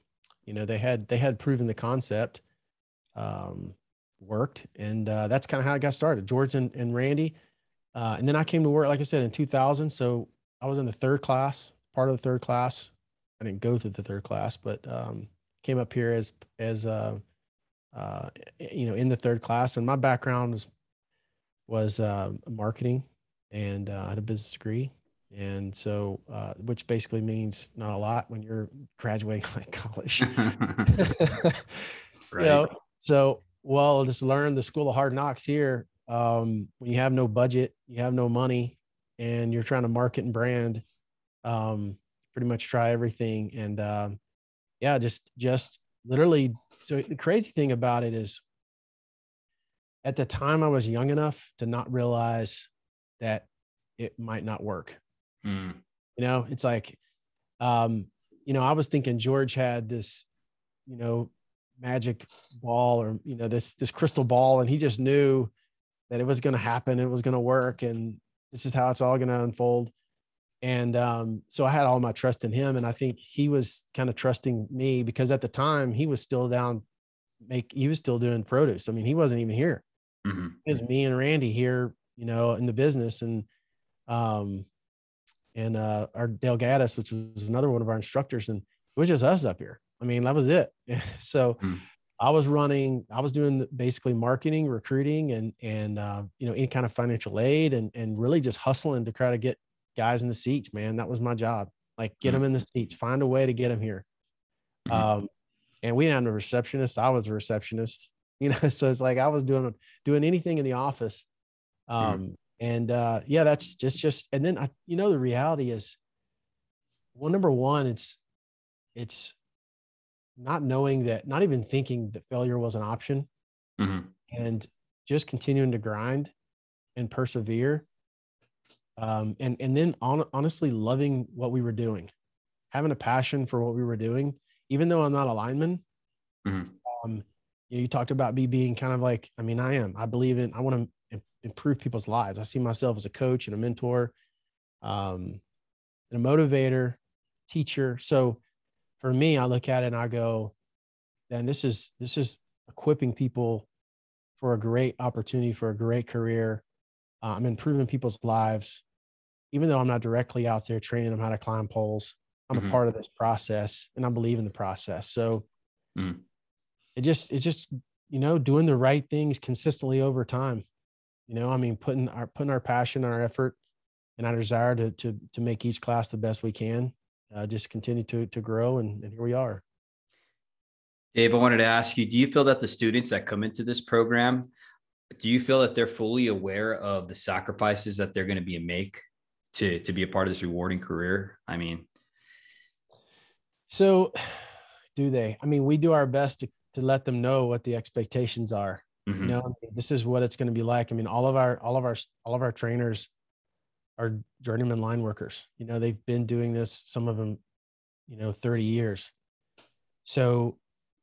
you know they had they had proven the concept um worked and uh, that's kind of how i got started george and, and randy uh, and then i came to work like i said in 2000 so i was in the third class part of the third class i didn't go through the third class but um came up here as as uh uh you know in the third class and my background was was uh marketing and uh, I had a business degree. And so, uh, which basically means not a lot when you're *laughs* graduating like college. right. *laughs* *laughs* You know, so, well, just learn the school of hard knocks here. Um, when you have no budget, you have no money, and you're trying to market and brand, um, pretty much try everything. And um, yeah, just, just literally. So the crazy thing about it is at the time I was young enough to not realize that it might not work. Mm. You know, it's like, um, you know, I was thinking George had this, you know, magic ball or you know this this crystal ball, and he just knew that it was going to happen, it was going to work, and this is how it's all going to unfold. And um, so I had all my trust in him, and I think he was kind of trusting me because at the time he was still down, make he was still doing produce. I mean, he wasn't even here. Mm-hmm. It was me and Randy here you know, in the business. And um, and uh, our Dale Gaddis, which was another one of our instructors, and it was just us up here. I mean, that was it. *laughs* so mm. I was running, I was doing basically marketing, recruiting, and and uh, you know any kind of financial aid, and and really just hustling to try to get guys in the seats. Man, that was my job. Like get mm. them in the seats, find a way to get them here. Mm. Um, and we had a receptionist. I was a receptionist. *laughs* You know, so it's like I was doing doing anything in the office Mm-hmm. Um, mm-hmm. and uh, yeah, that's just just and then I, you know the reality is, well, number one, it's it's not knowing that, not even thinking that failure was an option, mm-hmm. and just continuing to grind and persevere. Um, and and then on, honestly loving what we were doing, having a passion for what we were doing, even though I'm not a lineman. Mm-hmm. Um, you, know, you talked about me being kind of like, I mean, I am. I believe in. I want to improve people's lives. I see myself as a coach and a mentor, um, and a motivator, teacher. So for me, I look at it and I go, then this is this is equipping people for a great opportunity for a great career. Uh, I'm improving people's lives, even though I'm not directly out there training them how to climb poles. I'm mm-hmm. a part of this process, and I believe in the process. So mm. it just it's just you know doing the right things consistently over time you know, I mean, putting our putting our passion, and our effort, and our desire to to to make each class the best we can, uh, just continue to to grow, and, and here we are. Dave, I wanted to ask you: Do you feel that the students that come into this program do you feel that they're fully aware of the sacrifices that they're going to be make to to be a part of this rewarding career? I mean, so *sighs* do they? I mean, we do our best to, to let them know what the expectations are. Mm-hmm. You know, I mean, this is what it's going to be like. I mean, all of our all of our all of our trainers are journeyman line workers. You know, they've been doing this, some of them, you know, 30 years. So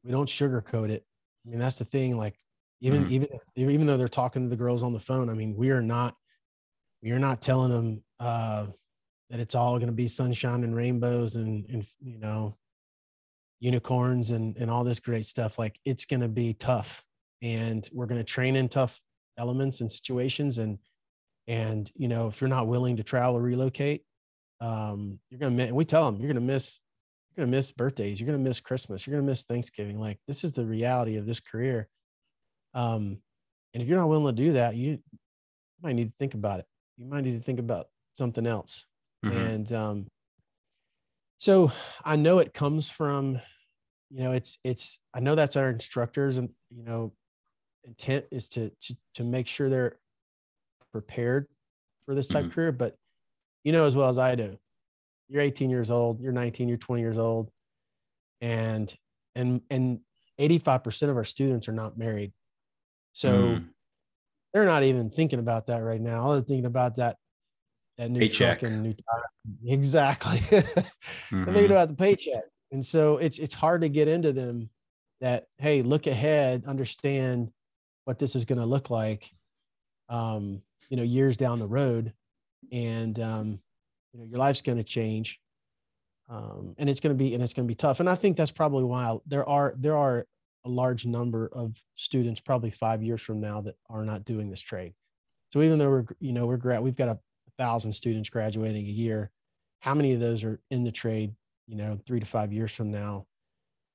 we don't sugarcoat it. I mean, that's the thing. Like even mm-hmm. even if, even though they're talking to the girls on the phone, I mean, we are not we are not telling them uh, that it's all going to be sunshine and rainbows and and you know unicorns and and all this great stuff. Like it's going to be tough, and we're going to train in tough elements and situations and and you know if you're not willing to travel or relocate um you're gonna miss we tell them you're gonna miss you're gonna miss birthdays you're gonna miss christmas you're gonna miss thanksgiving like this is the reality of this career um, and if you're not willing to do that, you might need to think about it. You might need to think about something else. Mm-hmm. And um, so I know it comes from, you know, it's it's I know that's our instructors and you know, intent is to to to make sure they're prepared for this type mm-hmm. of career. But you know as well as I do, you're 18 years old, you're 19, you're 20 years old, and and and 85% of our students are not married so mm. they're not even thinking about that right now. All they're thinking about that that new paycheck. truck and new tire. *laughs* Exactly. mm-hmm. *laughs* They're thinking about the paycheck. And so it's it's hard to get into them that, hey, look ahead, understand what this is going to look like um, you know, years down the road. And um, you know, your life's going to change. Um, and it's going to be and it's going to be tough. And I think that's probably why there are there are a large number of students probably five years from now that are not doing this trade. So even though we're, you know, we're grad, we've got a thousand students graduating a year. How many of those are in the trade, you know, three to five years from now?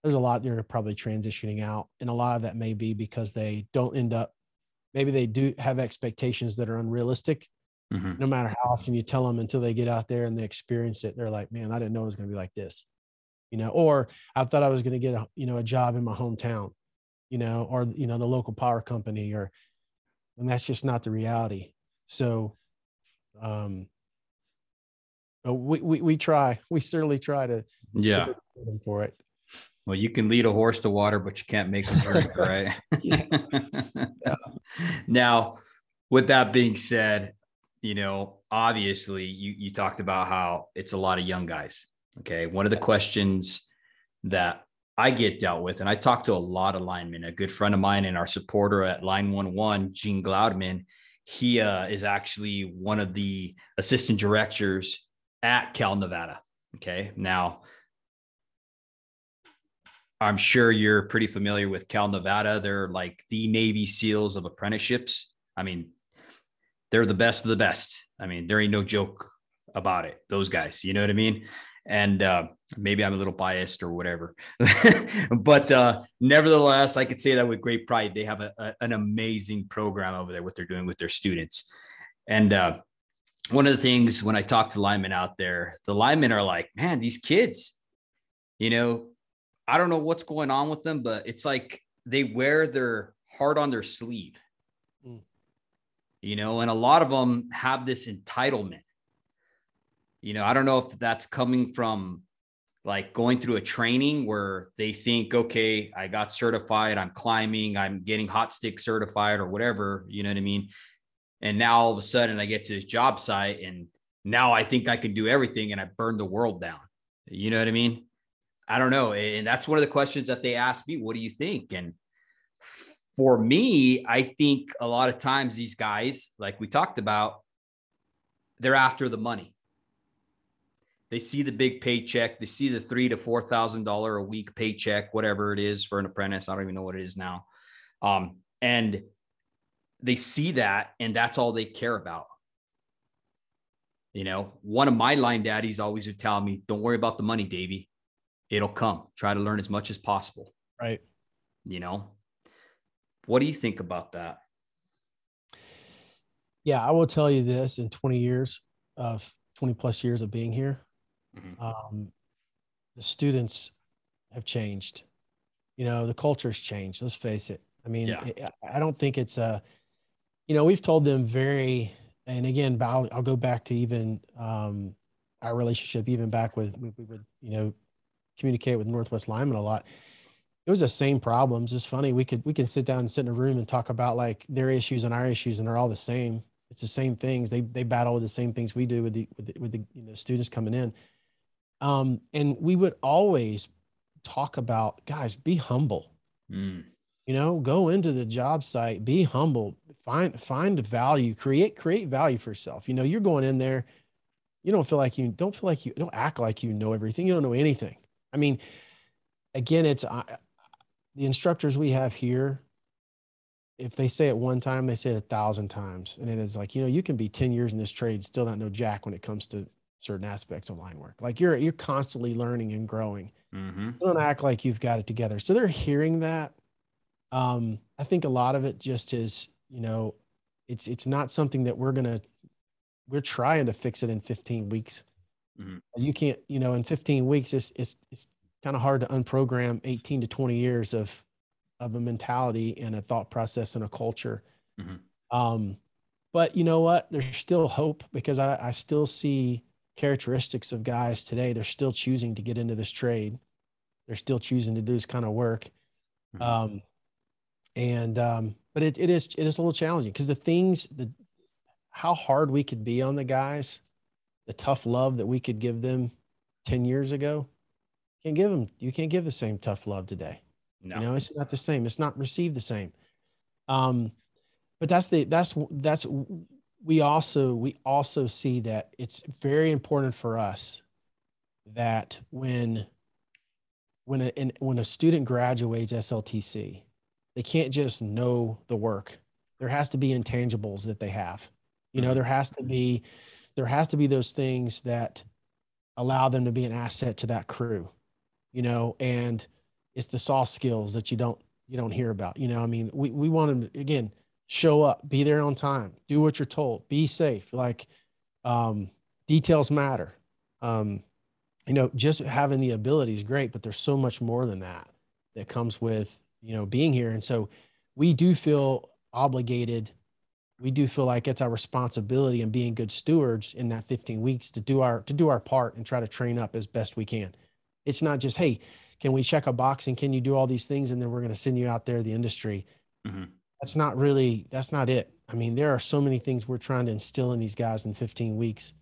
There's a lot that are probably transitioning out. And a lot of that may be because they don't end up, maybe they do have expectations that are unrealistic. Mm-hmm. No matter how often you tell them until they get out there and they experience it, they're like, man, I didn't know it was going to be like this you know, or I thought I was going to get a, you know, a job in my hometown, you know, or, you know, the local power company or, and that's just not the reality. So, um, we, we, we try, we certainly try to, yeah, for it. Well, you can lead a horse to water, but you can't make him drink, *laughs* right? yeah. *laughs* Now, with that being said, you know, obviously you, you talked about how it's a lot of young guys Okay. One of the questions that I get dealt with, and I talk to a lot of linemen, a good friend of mine and our supporter at Line 11, Gene Gloudman, he uh, is actually one of the assistant directors at Cal Nevada. Okay. Now, I'm sure you're pretty familiar with Cal Nevada. They're like the Navy SEALs of apprenticeships. I mean, they're the best of the best. I mean, there ain't no joke about it. Those guys, you know what I mean? and uh, maybe I'm a little biased or whatever, *laughs* but uh, nevertheless, I could say that with great pride. They have a, a, an amazing program over there, what they're doing with their students. And uh, one of the things when I talk to linemen out there, the linemen are like, man, these kids, you know, I don't know what's going on with them, but it's like they wear their heart on their sleeve, mm. you know, and a lot of them have this entitlement you know, I don't know if that's coming from like going through a training where they think, okay, I got certified, I'm climbing, I'm getting hot stick certified or whatever, you know what I mean? And now all of a sudden I get to this job site and now I think I can do everything and I burn the world down. You know what I mean? I don't know. And that's one of the questions that they ask me. What do you think? And for me, I think a lot of times these guys, like we talked about, they're after the money. They see the big paycheck. They see the three to four thousand dollar a week paycheck, whatever it is for an apprentice. I don't even know what it is now. Um, and they see that, and that's all they care about. You know, one of my line daddies always would tell me, "Don't worry about the money, Davey. It'll come. Try to learn as much as possible." Right. You know, what do you think about that? Yeah, I will tell you this in 20 years of 20 plus years of being here, Mm-hmm. Um, the students have changed. You know, the culture's changed. Let's face it. I mean, yeah. it, I don't think it's a, you know, we've told them very, and again, I'll, I'll go back to even um, our relationship, even back with, we, we would, you know, communicate with Northwest Lineman a lot. It was the same problems. It's funny. We could, we can sit down and sit in a room and talk about like their issues and our issues and they're all the same. It's the same things. They, they battle with the same things we do with the, with the, with the you know, students coming in. Um, and we would always talk about guys, be humble. Mm. You know, go into the job site, be humble, find find value, create create value for yourself. You know, you're going in there, you don't feel like you don't feel like you don't act like you know everything. You don't know anything. I mean, again, it's uh, the instructors we have here. If they say it one time, they say it a thousand times, and it is like you know you can be ten years in this trade, still not know jack when it comes to certain aspects of line work. Like you're you're constantly learning and growing. Mm-hmm. Don't act like you've got it together. So they're hearing that. Um, I think a lot of it just is, you know, it's it's not something that we're gonna we're trying to fix it in 15 weeks. Mm-hmm. You can't, you know, in 15 weeks, it's it's it's kind of hard to unprogram 18 to 20 years of of a mentality and a thought process and a culture. Mm-hmm. Um, but you know what? There's still hope because I, I still see characteristics of guys today. They're still choosing to get into this trade. They're still choosing to do this kind of work. Mm-hmm. Um, and um, but it, it is it is a little challenging because the things the how hard we could be on the guys, the tough love that we could give them 10 years ago, can't give them you can't give the same tough love today. No. You know, it's not the same. It's not received the same. Um, but that's the that's that's we also we also see that it's very important for us that when when a when a student graduates SLTC, they can't just know the work. There has to be intangibles that they have. You know, mm-hmm. there has to be there has to be those things that allow them to be an asset to that crew. You know, and it's the soft skills that you don't you don't hear about. You know, I mean, we we want them again show up, be there on time, do what you're told, be safe. Like um, details matter. Um, you know, just having the ability is great, but there's so much more than that that comes with, you know, being here. And so we do feel obligated. We do feel like it's our responsibility and being good stewards in that 15 weeks to do our, to do our part and try to train up as best we can. It's not just, Hey, can we check a box and can you do all these things? And then we're going to send you out there the industry. Mm-hmm that's not really that's not it. I mean, there are so many things we're trying to instill in these guys in 15 weeks.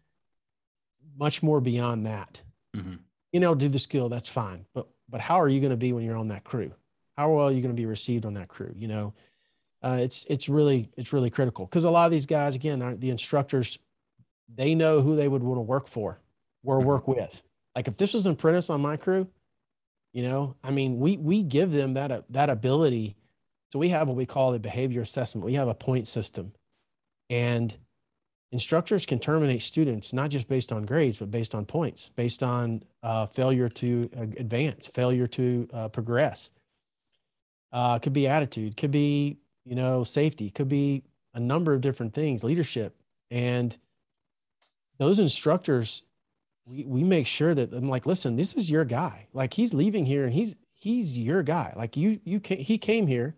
Much more beyond that. Mm-hmm. You know, do the skill, that's fine. But but how are you going to be when you're on that crew? How well are you going to be received on that crew? You know, uh, it's it's really it's really critical because a lot of these guys, again, the instructors, they know who they would want to work for or mm-hmm. work with. Like if this was an apprentice on my crew, you know, I mean, we we give them that that ability so we have what we call a behavior assessment. We have a point system. And instructors can terminate students not just based on grades, but based on points, based on uh, failure to uh, advance, failure to uh, progress. Uh, could be attitude, could be, you know, safety, could be a number of different things, leadership. And those instructors, we, we make sure that I'm like, listen, this is your guy. Like he's leaving here and he's, he's your guy. Like you, you came, he came here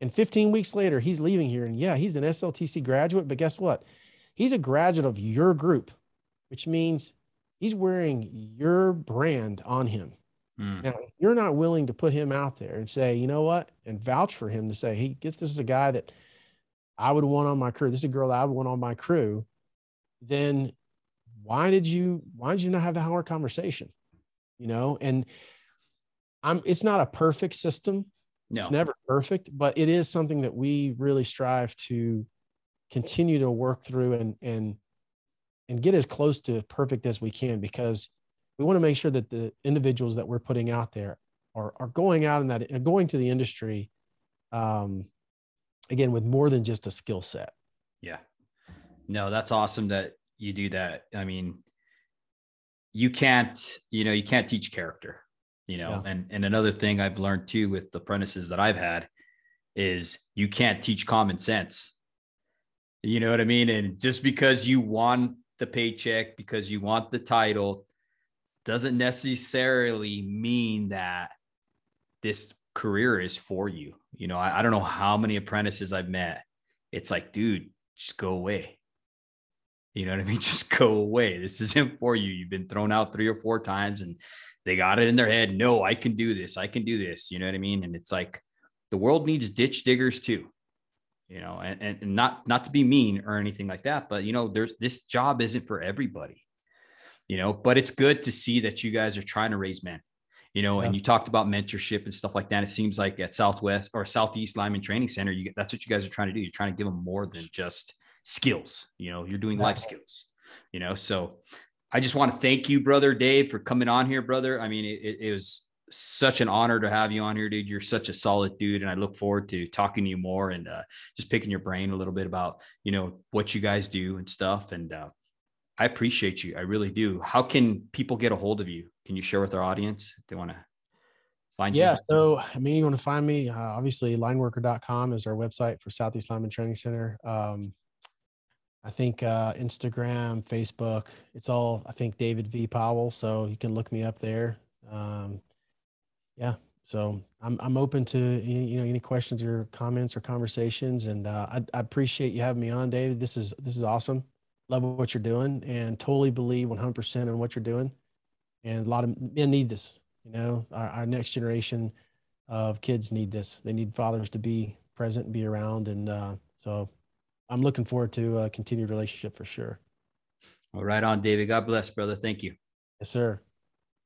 and 15 weeks later, he's leaving here. And yeah, he's an SLTC graduate, but guess what? He's a graduate of your group, which means he's wearing your brand on him. Mm. Now, you're not willing to put him out there and say, you know what, and vouch for him to say, he gets this is a guy that I would want on my crew. This is a girl I would want on my crew. Then why did you why did you not have the hard conversation? You know, and I'm it's not a perfect system no. It's never perfect, but it is something that we really strive to continue to work through and and and get as close to perfect as we can because we want to make sure that the individuals that we're putting out there are are going out in that going to the industry um again with more than just a skill set. Yeah. No, that's awesome that you do that. I mean, you can't, you know, you can't teach character you know yeah. and and another thing i've learned too with the apprentices that i've had is you can't teach common sense you know what i mean and just because you want the paycheck because you want the title doesn't necessarily mean that this career is for you you know I, I don't know how many apprentices i've met it's like, dude, just go away. You know what I mean? *laughs* Just go away. This isn't for you. You've been thrown out three or four times and they got it in their head. No, I can do this. I can do this. You know what I mean? And it's like the world needs ditch diggers too. You know, and, and not not to be mean or anything like that, but you know, there's this job isn't for everybody. You know, but it's good to see that you guys are trying to raise men you know, yeah. and you talked about mentorship and stuff like that. It seems like at Southwest or Southeast Lineman Training Center, you that's what you guys are trying to do. You're trying to give them more than just skills. You know, you're doing life skills. You know, so I just want to thank you, brother Dave, for coming on here, brother. I mean, it, it was such an honor to have you on here, dude. You're such a solid dude, and I look forward to talking to you more and uh, just picking your brain a little bit about you know what you guys do and stuff. And uh, I appreciate you. I really do. How can people get a hold of you? Can you share with our audience if they want to find yeah, you? Yeah. So, I mean, you want to find me, uh, obviously, lineworker.com is our website for Southeast Lineman Training Center. Um, I think uh, Instagram, Facebook, it's all, I think, David V. Powell. So you can look me up there. Um, yeah. So I'm, I'm open to, you know, any questions or comments or conversations. And uh, I, I appreciate you having me on, David. This is, this is awesome love what you're doing and totally believe 100% in what you're doing. And a lot of men need this. You know, our, our next generation of kids need this. They need fathers to be present and be around. And uh, so I'm looking forward to a continued relationship for sure. All right on, David. God bless, brother. Thank you. Yes, sir.